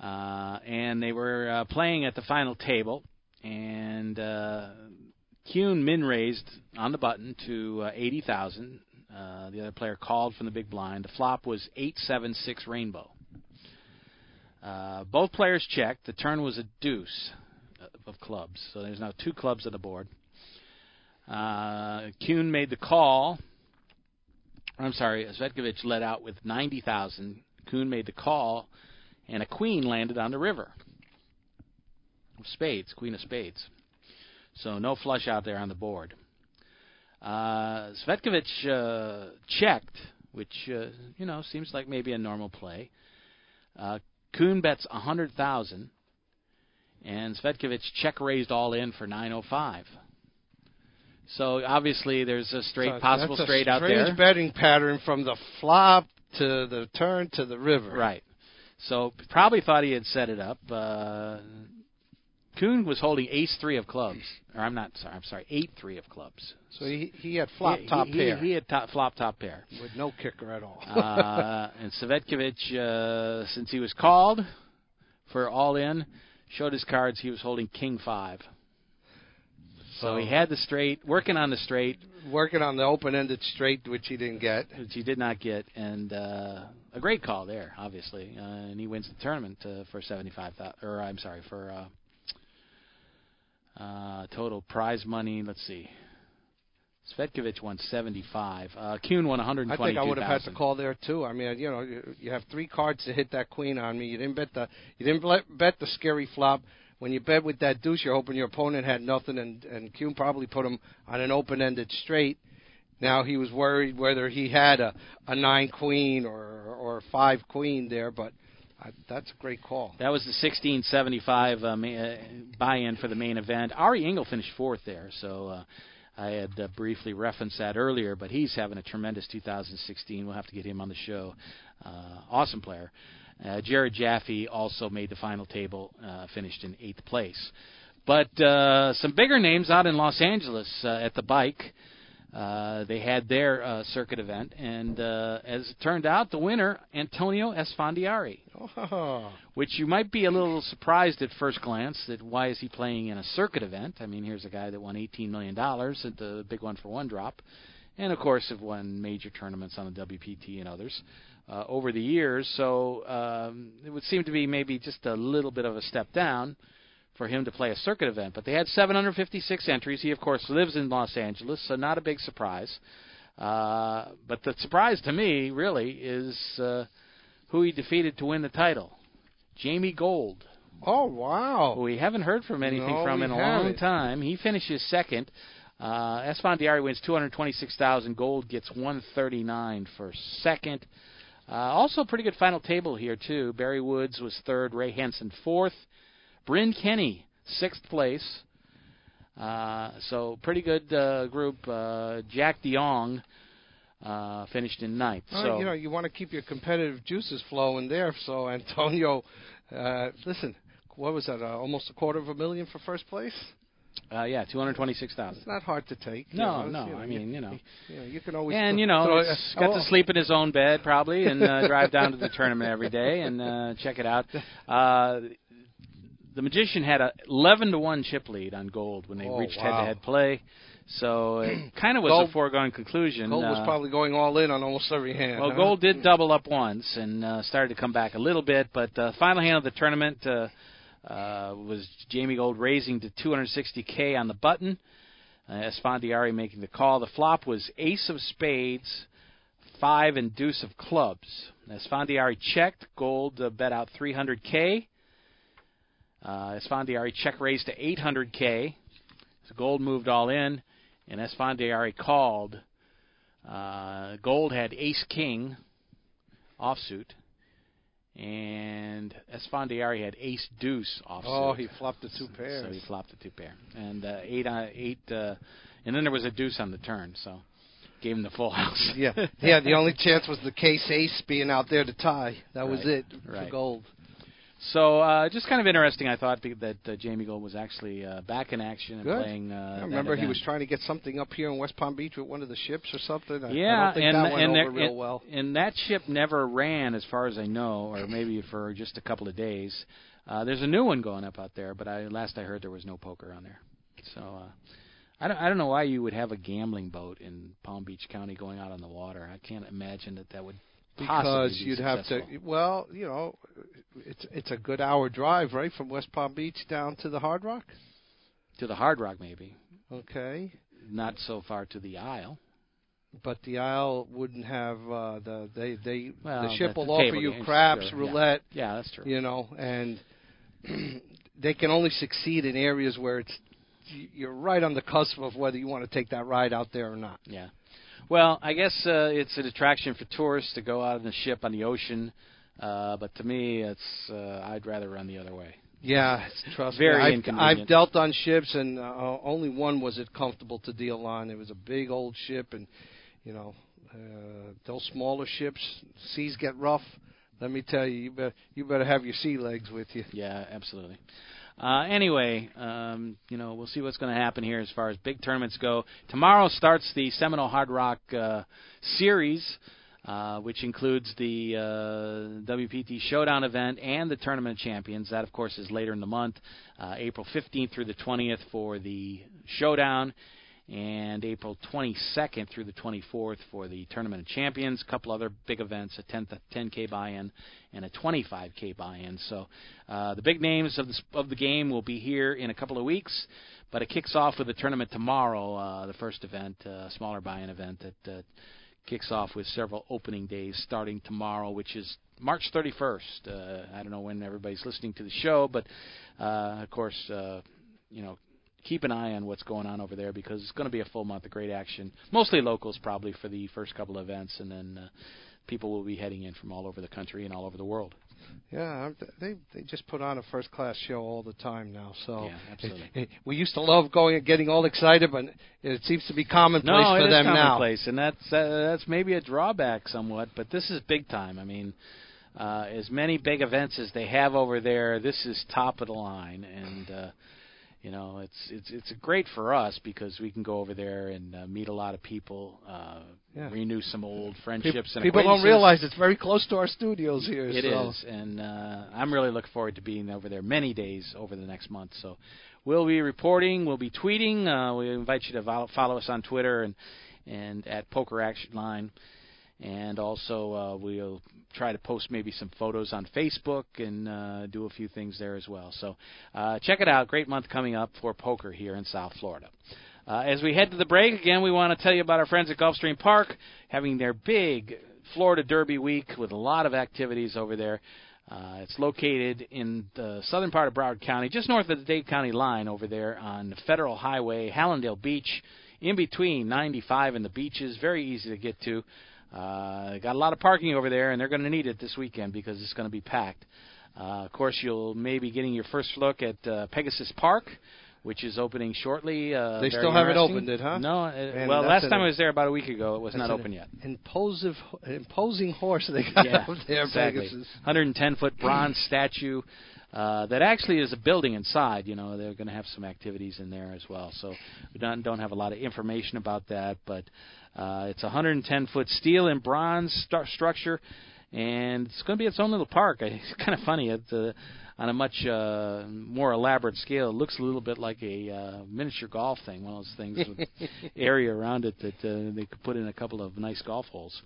Uh, and they were uh, playing at the final table, and uh, Kuhn min raised on the button to uh, eighty thousand. Uh, the other player called from the big blind. The flop was eight seven six rainbow. Uh, both players checked. The turn was a deuce of clubs, so there's now two clubs on the board. Uh, Kuhn made the call. I'm sorry, Svetkovich led out with ninety thousand. Kuhn made the call and a queen landed on the river. Of spades, queen of spades. So no flush out there on the board. Uh, Svetkovich uh, checked, which uh, you know seems like maybe a normal play. Uh, Kuhn bets a hundred thousand, and Svetkovich check raised all in for nine oh five. So obviously there's a straight So possible straight out there. strange betting pattern from the flop to the turn to the river. Right. So probably thought he had set it up. Uh, Kuhn was holding ace three of clubs, or I'm not sorry. I'm sorry, eight three of clubs. So he he had flop top he, pair He, had top, flop top pair. with no kicker at all. uh, and Svetkovich, uh, since he was called for all in, showed his cards. He was holding king five. So he had the straight, working on the straight, Working on the open-ended straight, which he didn't get. which he did not get, and uh, a great call there, obviously, uh, and he wins the tournament uh, for seventy-five thousand. Or I'm sorry, for uh, total prize money. Let's see, Svetkovic won 75. Uh, Kuhn won 122. I think I would have had to call there too. I mean, you know, you, you have three cards to hit that queen on me. You didn't bet the you didn't bet the scary flop. When you bet with that deuce, you're hoping your opponent had nothing, and and Kuhn probably put him on an open-ended straight. Now he was worried whether he had a a nine queen or or a five queen there, but I, that's a great call. That was the 1675 uh, uh, buy-in for the main event. Ari Engel finished fourth there, so uh, I had uh, briefly referenced that earlier, but he's having a tremendous 2016. We'll have to get him on the show. Uh, awesome player. Uh, Jared Jaffe also made the final table, uh, finished in eighth place. But uh, some bigger names out in Los Angeles uh, at the bike. Uh, they had their uh, circuit event, and uh, as it turned out, the winner, Antonio Esfandiari, oh. which you might be a little surprised at first glance that why is he playing in a circuit event? I mean, here's a guy that won 18 million dollars at the big one for one drop, and of course have won major tournaments on the WPT and others uh, over the years. So um, it would seem to be maybe just a little bit of a step down for him to play a circuit event. But they had 756 entries. He, of course, lives in Los Angeles, so not a big surprise. Uh, but the surprise to me, really, is uh, who he defeated to win the title Jamie Gold. Oh, wow. Who we haven't heard from anything no, from in a long time. He finishes second. Uh, Esfandiari wins 226,000. Gold gets 139 for second. Uh, also, pretty good final table here too. Barry Woods was third. Ray Hansen fourth. Bryn Kenney, sixth place. Uh, so pretty good uh, group. Uh, Jack DeYoung uh, finished in ninth. Well, so you know, you want to keep your competitive juices flowing there. So Antonio, uh, listen, what was that? Uh, almost a quarter of a million for first place. uh, yeah, two hundred twenty-six thousand. It's not hard to take. you No, know, no. you know, I mean, you know. you, know, you can always And you know, throw- got oh, to sleep in his own bed probably, and uh, drive down to the tournament every day and uh, check it out. Uh, the magician had a 11 to one chip lead on gold when they Oh, reached head-to-head play, so it kind of was Gold- a foregone conclusion. Gold was Uh, probably going all in on almost every hand. well, huh? gold did double up once and uh, started to come back a little bit, but uh, final hand of the tournament uh, uh, was Jamie Gold raising to 260k on the button. Uh, Esfandiari making the call. The flop was Ace of Spades, five and Deuce of Clubs. Esfandiari checked. Gold uh, bet out 300k. Uh, Esfandiari check raised to 800k. So Gold moved all in, and Esfandiari called. Uh, Gold had Ace King offsuit, and Esfandiari had Ace Deuce offsuit. Oh, he flopped the two pairs. So he flopped the two pair, and uh, eight on eight, uh, and then there was a deuce on the turn, so gave him the full house. yeah, yeah. The only chance was the case ace being out there to tie. That was it for right. gold. So uh, just kind of interesting, I thought that uh, Jamie Gold was actually uh, back in action and Good. playing. Uh, I remember he was trying to get something up here in West Palm Beach with one of the ships or something. I, Yeah, I don't think and that went and, over there- real and, well. and that ship never ran, as far as I know, or maybe for just a couple of days. Uh, there's a new one going up out there, but I, last I heard there was no poker on there. So uh, I don't I don't know why you would have a gambling boat in Palm Beach County going out on the water. I can't imagine that that would Because you'd have successful. to. Well, you know, it's it's a good hour drive, right, from West Palm Beach down to the Hard Rock. to the Hard Rock maybe, Okay, not so far to the Isle. but the Isle wouldn't have uh, the they they Well, the ship will the offer you games, craps, sure, yeah. roulette, Yeah, that's true. you know, and they can only succeed in areas where it's you're right on the cusp of whether you want to take that ride out there or not. Yeah. Well, I guess uh, it's an attraction for tourists to go out on the ship on the ocean, uh, but to me, it's uh, I'd rather run the other way. Yeah, it's- trust Very me. I've, inconvenient. I've dealt on ships, and uh, only one was it comfortable to deal on. It was a big old ship, and you know, uh, those smaller ships, seas get rough. Let me tell you, you better you better have your sea legs with you. Yeah, absolutely. Uh, anyway, um, you know, we'll see what's going to happen here as far as big tournaments go. Tomorrow starts the Seminole Hard Rock uh, Series, uh, which includes the uh, WPT Showdown event and the Tournament of Champions. That, of course, is later in the month, uh, April 15th through the 20th for the Showdown, and April 22nd through the 24th for the Tournament of Champions. A couple other big events, a 10 10K buy-in and a 25K buy-in. So uh, the big names of the, of the game will be here in a couple of weeks. But it kicks off with a tournament tomorrow, uh, the first event, uh, smaller buy-in event that uh, kicks off with several opening days starting tomorrow, which is March 31st. Uh, I don't know when everybody's listening to the show, but uh, of course, uh, you know, keep an eye on what's going on over there because it's going to be a full month of great action. Mostly locals, probably for the first couple of events, and then uh, people will be heading in from all over the country and all over the world. Yeah, they they just put on a first class show all the time now. So yeah, absolutely. It, it, we used to love going and getting all excited, but it seems to be commonplace no, for it them is now. commonplace, and that's uh, that's maybe a drawback somewhat. But this is big time. I mean, uh, as many big events as they have over there, this is top of the line, and uh, you know it's it's it's great for us because we can go over there and uh, meet a lot of people, uh, yeah. renew some old friendships. People, and people don't realize it's very close to our studios here. It so. is, and uh, I'm really looking forward to being over there many days over the next month. So we'll be reporting, we'll be tweeting. Uh, we invite you to follow us on Twitter and and at Poker Action Line and also uh, we'll try to post maybe some photos on Facebook and uh, do a few things there as well. So uh, check it out. Great month coming up for poker here in South Florida. Uh, as we head to the break, again, we want to tell you about our friends at Gulfstream Park having their big Florida Derby week with a lot of activities over there. Uh, it's located in the southern part of Broward County, just north of the Dade County line over there on Federal Highway, Hallandale Beach, in between 95 and the beaches. Very easy to get to. Uh, got a lot of parking over there, and they're going to need it this weekend because it's going to be packed. Uh, of course, you'll maybe getting your first look at uh, Pegasus Park, which is opening shortly. Uh, they still haven't opened it, huh? No. Uh, Man, well, last time I was there about a week ago, it was not open yet. Imposive, imposing horse they got yeah, there, exactly. Pegasus. 110 foot bronze statue. Uh, that actually is a building inside. You know, they're going to have some activities in there as well. So we don't don't have a lot of information about that, but uh, it's a 110 foot steel and bronze st- structure, and it's going to be its own little park. It's kind of funny. It's uh, on a much uh, more elaborate scale. It looks a little bit like a uh, miniature golf thing, one of those things with area around it that uh, they could put in a couple of nice golf holes.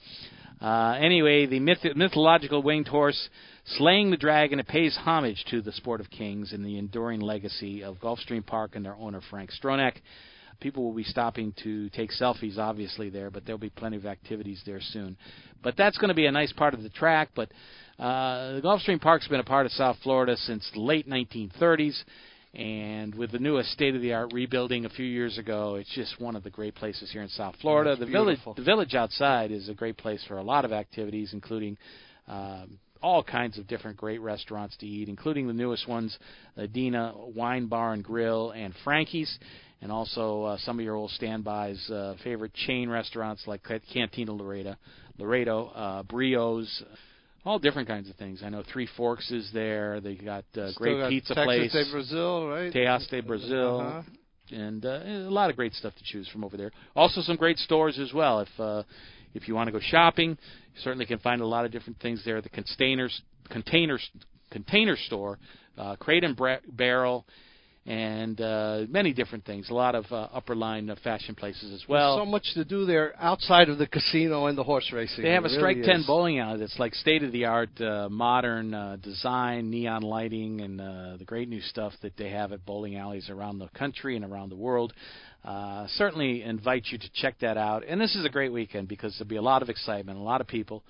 Uh, anyway, the myth- mythological winged horse slaying the dragon it pays homage to the sport of kings and the enduring legacy of Gulfstream Park and their owner Frank Stronach. People will be stopping to take selfies, obviously, there, but there'll be plenty of activities there soon. But that's going to be a nice part of the track. But uh, the Gulfstream Park's been a part of South Florida since the late 1930s, and with the newest state-of-the-art rebuilding a few years ago, it's just one of the great places here in South Florida. the village, the village outside, is a great place for a lot of activities, including. Um, all kinds of different great restaurants to eat, including the newest ones, Adina Wine Bar and Grill and Frankie's and also uh, some of your old standbys, uh, favorite chain restaurants like Cantina Laredo, Laredo, uh, Brios, all different kinds of things. I know Three Forks is there. They got uh, great got pizza Texas place, de Brazil, right? Tejas de Brazil. Uh-huh. And uh, a lot of great stuff to choose from over there. Also, some great stores as well. If uh, if you want to go shopping, you certainly can find a lot of different things there. The containers, containers, container store, uh, Crate and Barrel, and uh, many different things. A lot of uh, upper line uh, fashion places as well. There's so much to do there outside of the casino and the horse racing. They have it a Strike really 10 is. bowling alley that's like state of the art, uh, modern uh, design, neon lighting, and uh, the great new stuff that they have at bowling alleys around the country and around the world. Uh, certainly invite you to check that out. And this is a great weekend because there'll be a lot of excitement, a lot of people.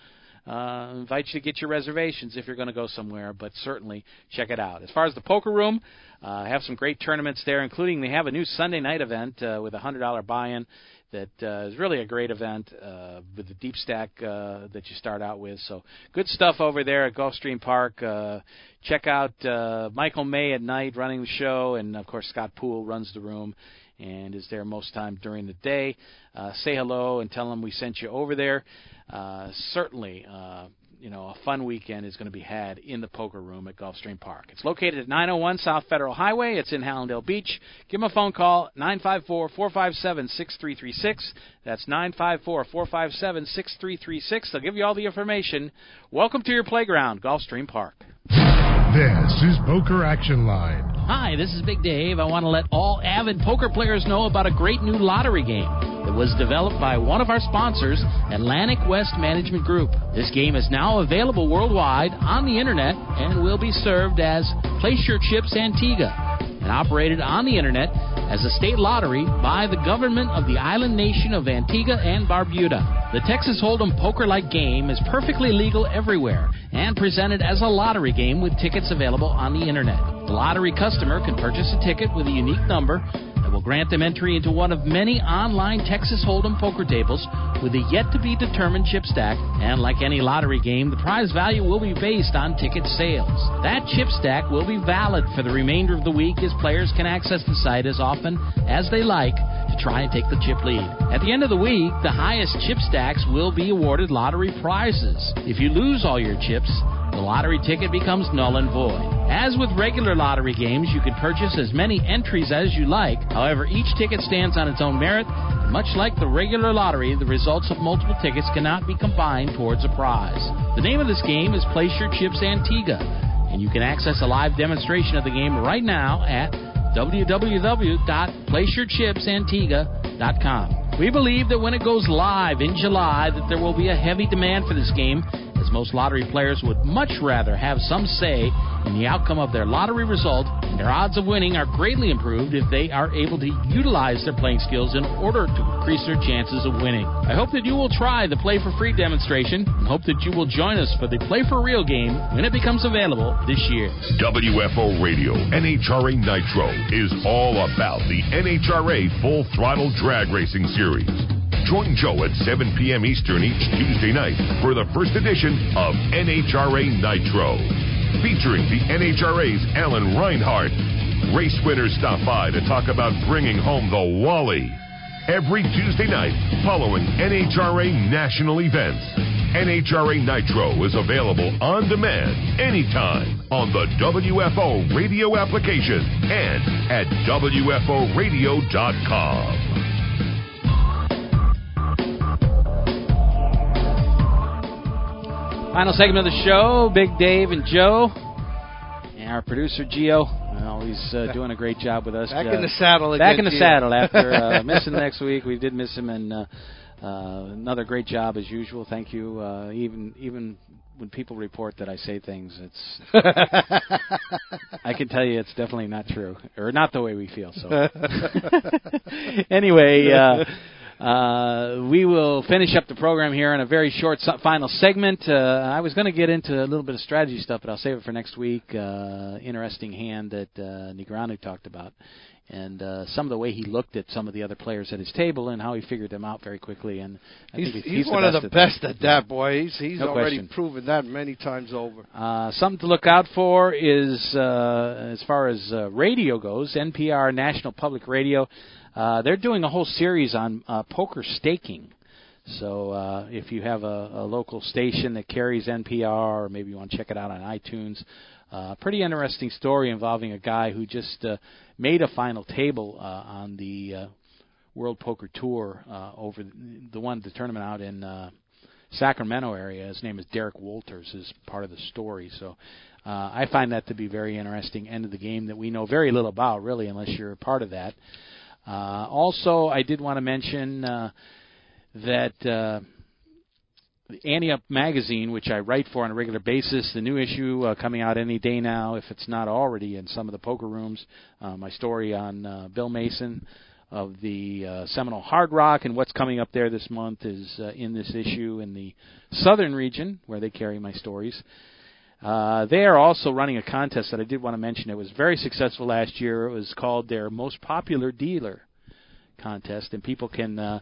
Uh, invite you to get your reservations if you're going to go somewhere, but certainly check it out. As far as the poker room, uh, have some great tournaments there, including they have a new Sunday night event uh, with a hundred dollar buy-in that uh, is really a great event uh, with the deep stack uh, that you start out with. So good stuff over there at Gulfstream Park. Uh, check out uh, Michael May at night running the show, and of course Scott Poole runs the room and is there most time during the day. Uh, say hello and tell them we sent you over there. Uh, certainly, uh, you know, a fun weekend is going to be had in the poker room at Gulfstream Park. It's located at 901 South Federal Highway. It's in Hallandale Beach. Give them a phone call, 954-457-6336. That's 954-457-6336. They'll give you all the information. Welcome to your playground, Gulfstream Park. This is Poker Action Line. Hi, this is Big Dave. I want to let all avid poker players know about a great new lottery game that was developed by one of our sponsors, Atlantic West Management Group. This game is now available worldwide on the internet and will be served as Place Your Chips Antigua. And operated on the internet, as a state lottery by the government of the island nation of Antigua and Barbuda. The Texas Hold'em poker-like game is perfectly legal everywhere and presented as a lottery game with tickets available on the internet. Lottery customer can purchase a ticket with a unique number will grant them entry into one of many online Texas Hold'em poker tables with a yet to be determined chip stack. And like any lottery game, the prize value will be based on ticket sales. That chip stack will be valid for the remainder of the week as players can access the site as often as they like to try and take the chip lead. At the end of the week, the highest chip stacks will be awarded lottery prizes. If you lose all your chips, the lottery ticket becomes null and void. As with regular lottery games, you can purchase as many entries as you like. However, each ticket stands on its own merit. Much like the regular lottery, the results of multiple tickets cannot be combined towards a prize. The name of this game is Place Your Chips Antigua, and you can access a live demonstration of the game right now at www.placeyourchipsantigua.com. We believe that when it goes live in July that there will be a heavy demand for this game as most lottery players would much rather have some say in the outcome of their lottery result, and their odds of winning are greatly improved if they are able to utilize their playing skills in order to increase their chances of winning. I hope that you will try the Play for Free demonstration and hope that you will join us for the Play for Real game when it becomes available this year. WFO Radio NHRA Nitro is all about the NHRA Full Throttle Drag Racing Series. Join Joe at 7 p.m. Eastern each Tuesday night for the first edition of NHRA Nitro, featuring the NHRA's Alan Reinhardt. Race winners stop by to talk about bringing home the Wally. Every Tuesday night, following NHRA national events. NHRA Nitro is available on demand anytime on the WFO radio application and at WFOradio.com. Final segment of the show, Big Dave and Joe, and our producer Geo. Always uh, doing a great job with us. Back uh, in the saddle Back in the Geo. saddle after uh, missing next week. We did miss him, and uh, uh, another great job as usual. Thank you. Uh, even even when people report that I say things, it's I can tell you it's definitely not true or not the way we feel. So anyway. Uh, we will finish up the program here in a very short final segment. Uh, I was going to get into a little bit of strategy stuff, but I'll save it for next week. Uh, interesting hand that uh, Negreanu talked about, and uh, some of the way he looked at some of the other players at his table and how he figured them out very quickly. And I He's, think he's, the one of best the at best at that, boy. He's, he's No already question. proven that many times over. Uh, something to look out for is, uh, as far as uh, radio goes, NPR National Public Radio. Uh, they're doing a whole series on uh, poker staking. So uh, if you have a, a local station that carries NPR, or maybe you want to check it out on iTunes, uh, pretty interesting story involving a guy who just uh, made a final table uh, on the uh, World Poker Tour uh, over the, one the tournament out in uh, Sacramento area. His name is Derek Wolters. Is part of the story. So uh, I find that to be very interesting end of the game that we know very little about, really, unless you're a part of that. Uh, also, I did want to mention uh, that uh, Ante Up magazine, which I write for on a regular basis, the new issue uh, coming out any day now, if it's not already in some of the poker rooms. Uh, my story on uh, Bill Mason of the uh, Seminole Hard Rock and what's coming up there this month is uh, in this issue in the southern region where they carry my stories. Uh, they are also running a contest that I did want to mention. It was very successful last year. It was called their most popular dealer contest, and people can uh,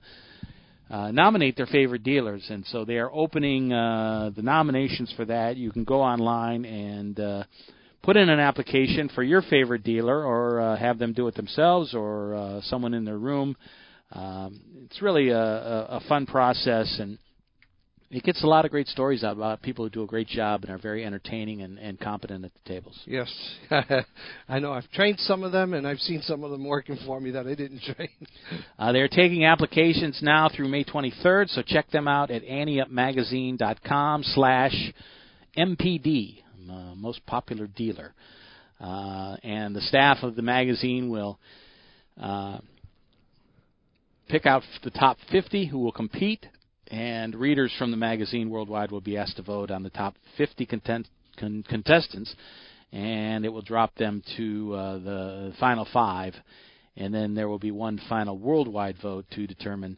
uh, nominate their favorite dealers. And so they are opening uh, the nominations for that. You can go online and uh, put in an application for your favorite dealer, or uh, have them do it themselves, or uh, someone in their room. Um, it's really a, a, a fun process and it gets a lot of great stories out about people who do a great job and are very entertaining and, and competent at the tables. Yes, I know. I've trained some of them, and I've seen some of them working for me that I didn't train. Uh, they're taking applications now through May 23rd, so check them out at anteupmagazine.com slash MPD, uh, most popular dealer. Uh, and the staff of the magazine will uh, pick out the top 50 who will compete and readers from the magazine worldwide will be asked to vote on the top 50 content, con- contestants, and it will drop them to uh, the final five. and then there will be one final worldwide vote to determine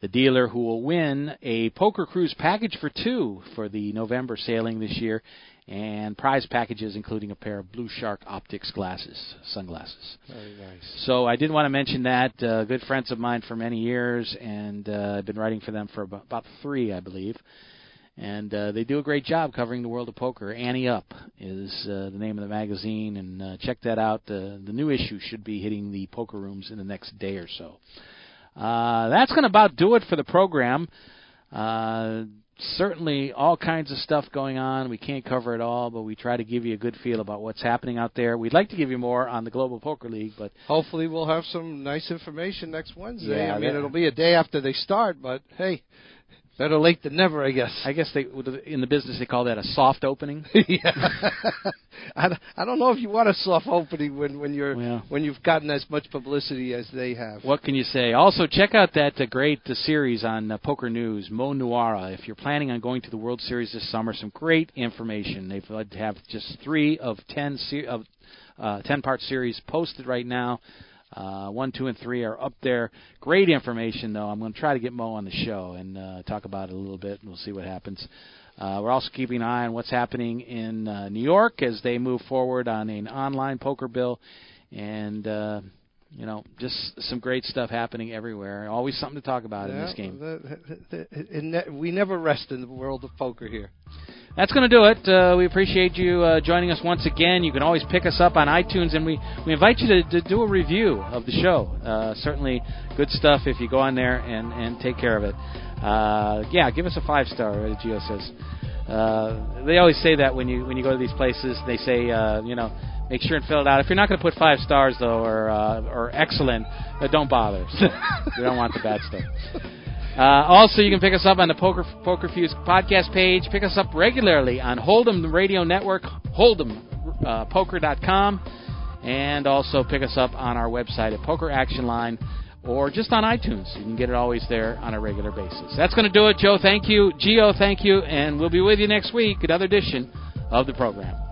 the dealer who will win a poker cruise package for two for the November sailing this year, and prize packages including a pair of Blue Shark Optics glasses, sunglasses. Very nice. So I did want to mention that. Uh, good friends of mine for many years, and uh, I've been writing for them for about, about three, I believe. And uh, they do a great job covering the world of poker. Ante Up is uh, the name of the magazine, and uh, check that out. Uh, the new issue should be hitting the poker rooms in the next day or so. Uh, that's going to about do it for the program. Uh, certainly, all kinds of stuff going on. We can't cover it all, but we try to give you a good feel about what's happening out there. We'd like to give you more on the Global Poker League, but Hopefully, we'll have some nice information next Wednesday. Yeah, I mean, it'll be a day after they start, but hey, better late than never, I guess. I guess they in the business they call that a soft opening. yeah. I, don't- I don't know if you want a soft opening when when you're Well. when you've gotten as much publicity as they have. What can you say? Also, check out that uh, great uh, series on uh, Poker News, Mo Nuwwarah. If you're planning on going to the World Series this summer, some great information. They've uh, have just three of ten se- of uh, ten part series posted right now. Uh, one, two, and three are up there. Great information, though. I'm going to try to get Mo on the show and uh, talk about it a little bit, and we'll see what happens. Uh, we're also keeping an eye on what's happening in uh, New York as they move forward on an online poker bill, and uh, you know, just some great stuff happening everywhere. Always something to talk about in this game. the- the- the- we never rest in the world of poker here. That's going to do it. Uh, we appreciate you uh, joining us once again. You can always pick us up on iTunes, and we, we invite you to, to do a review of the show. Uh, certainly good stuff if you go on there and, and take care of it. Uh, yeah, give us a five star, as Gio says. Uh, they always say that when you when you go to these places. They say, uh, you know, make sure and fill it out. If you're not going to put five stars though, or uh, or excellent, uh, don't bother. We don't want the bad stuff. Uh, also, you can pick us up on the Poker Poker Fuse podcast page. Pick us up regularly on Hold'em Radio Network, Hold'emPoker.com, and also pick us up on our website at Poker Action Line or just on iTunes. You can get it always there on a regular basis. That's going to do it, Joe. Thank you. Geo. thank you. And we'll be with you next week, another edition of the program.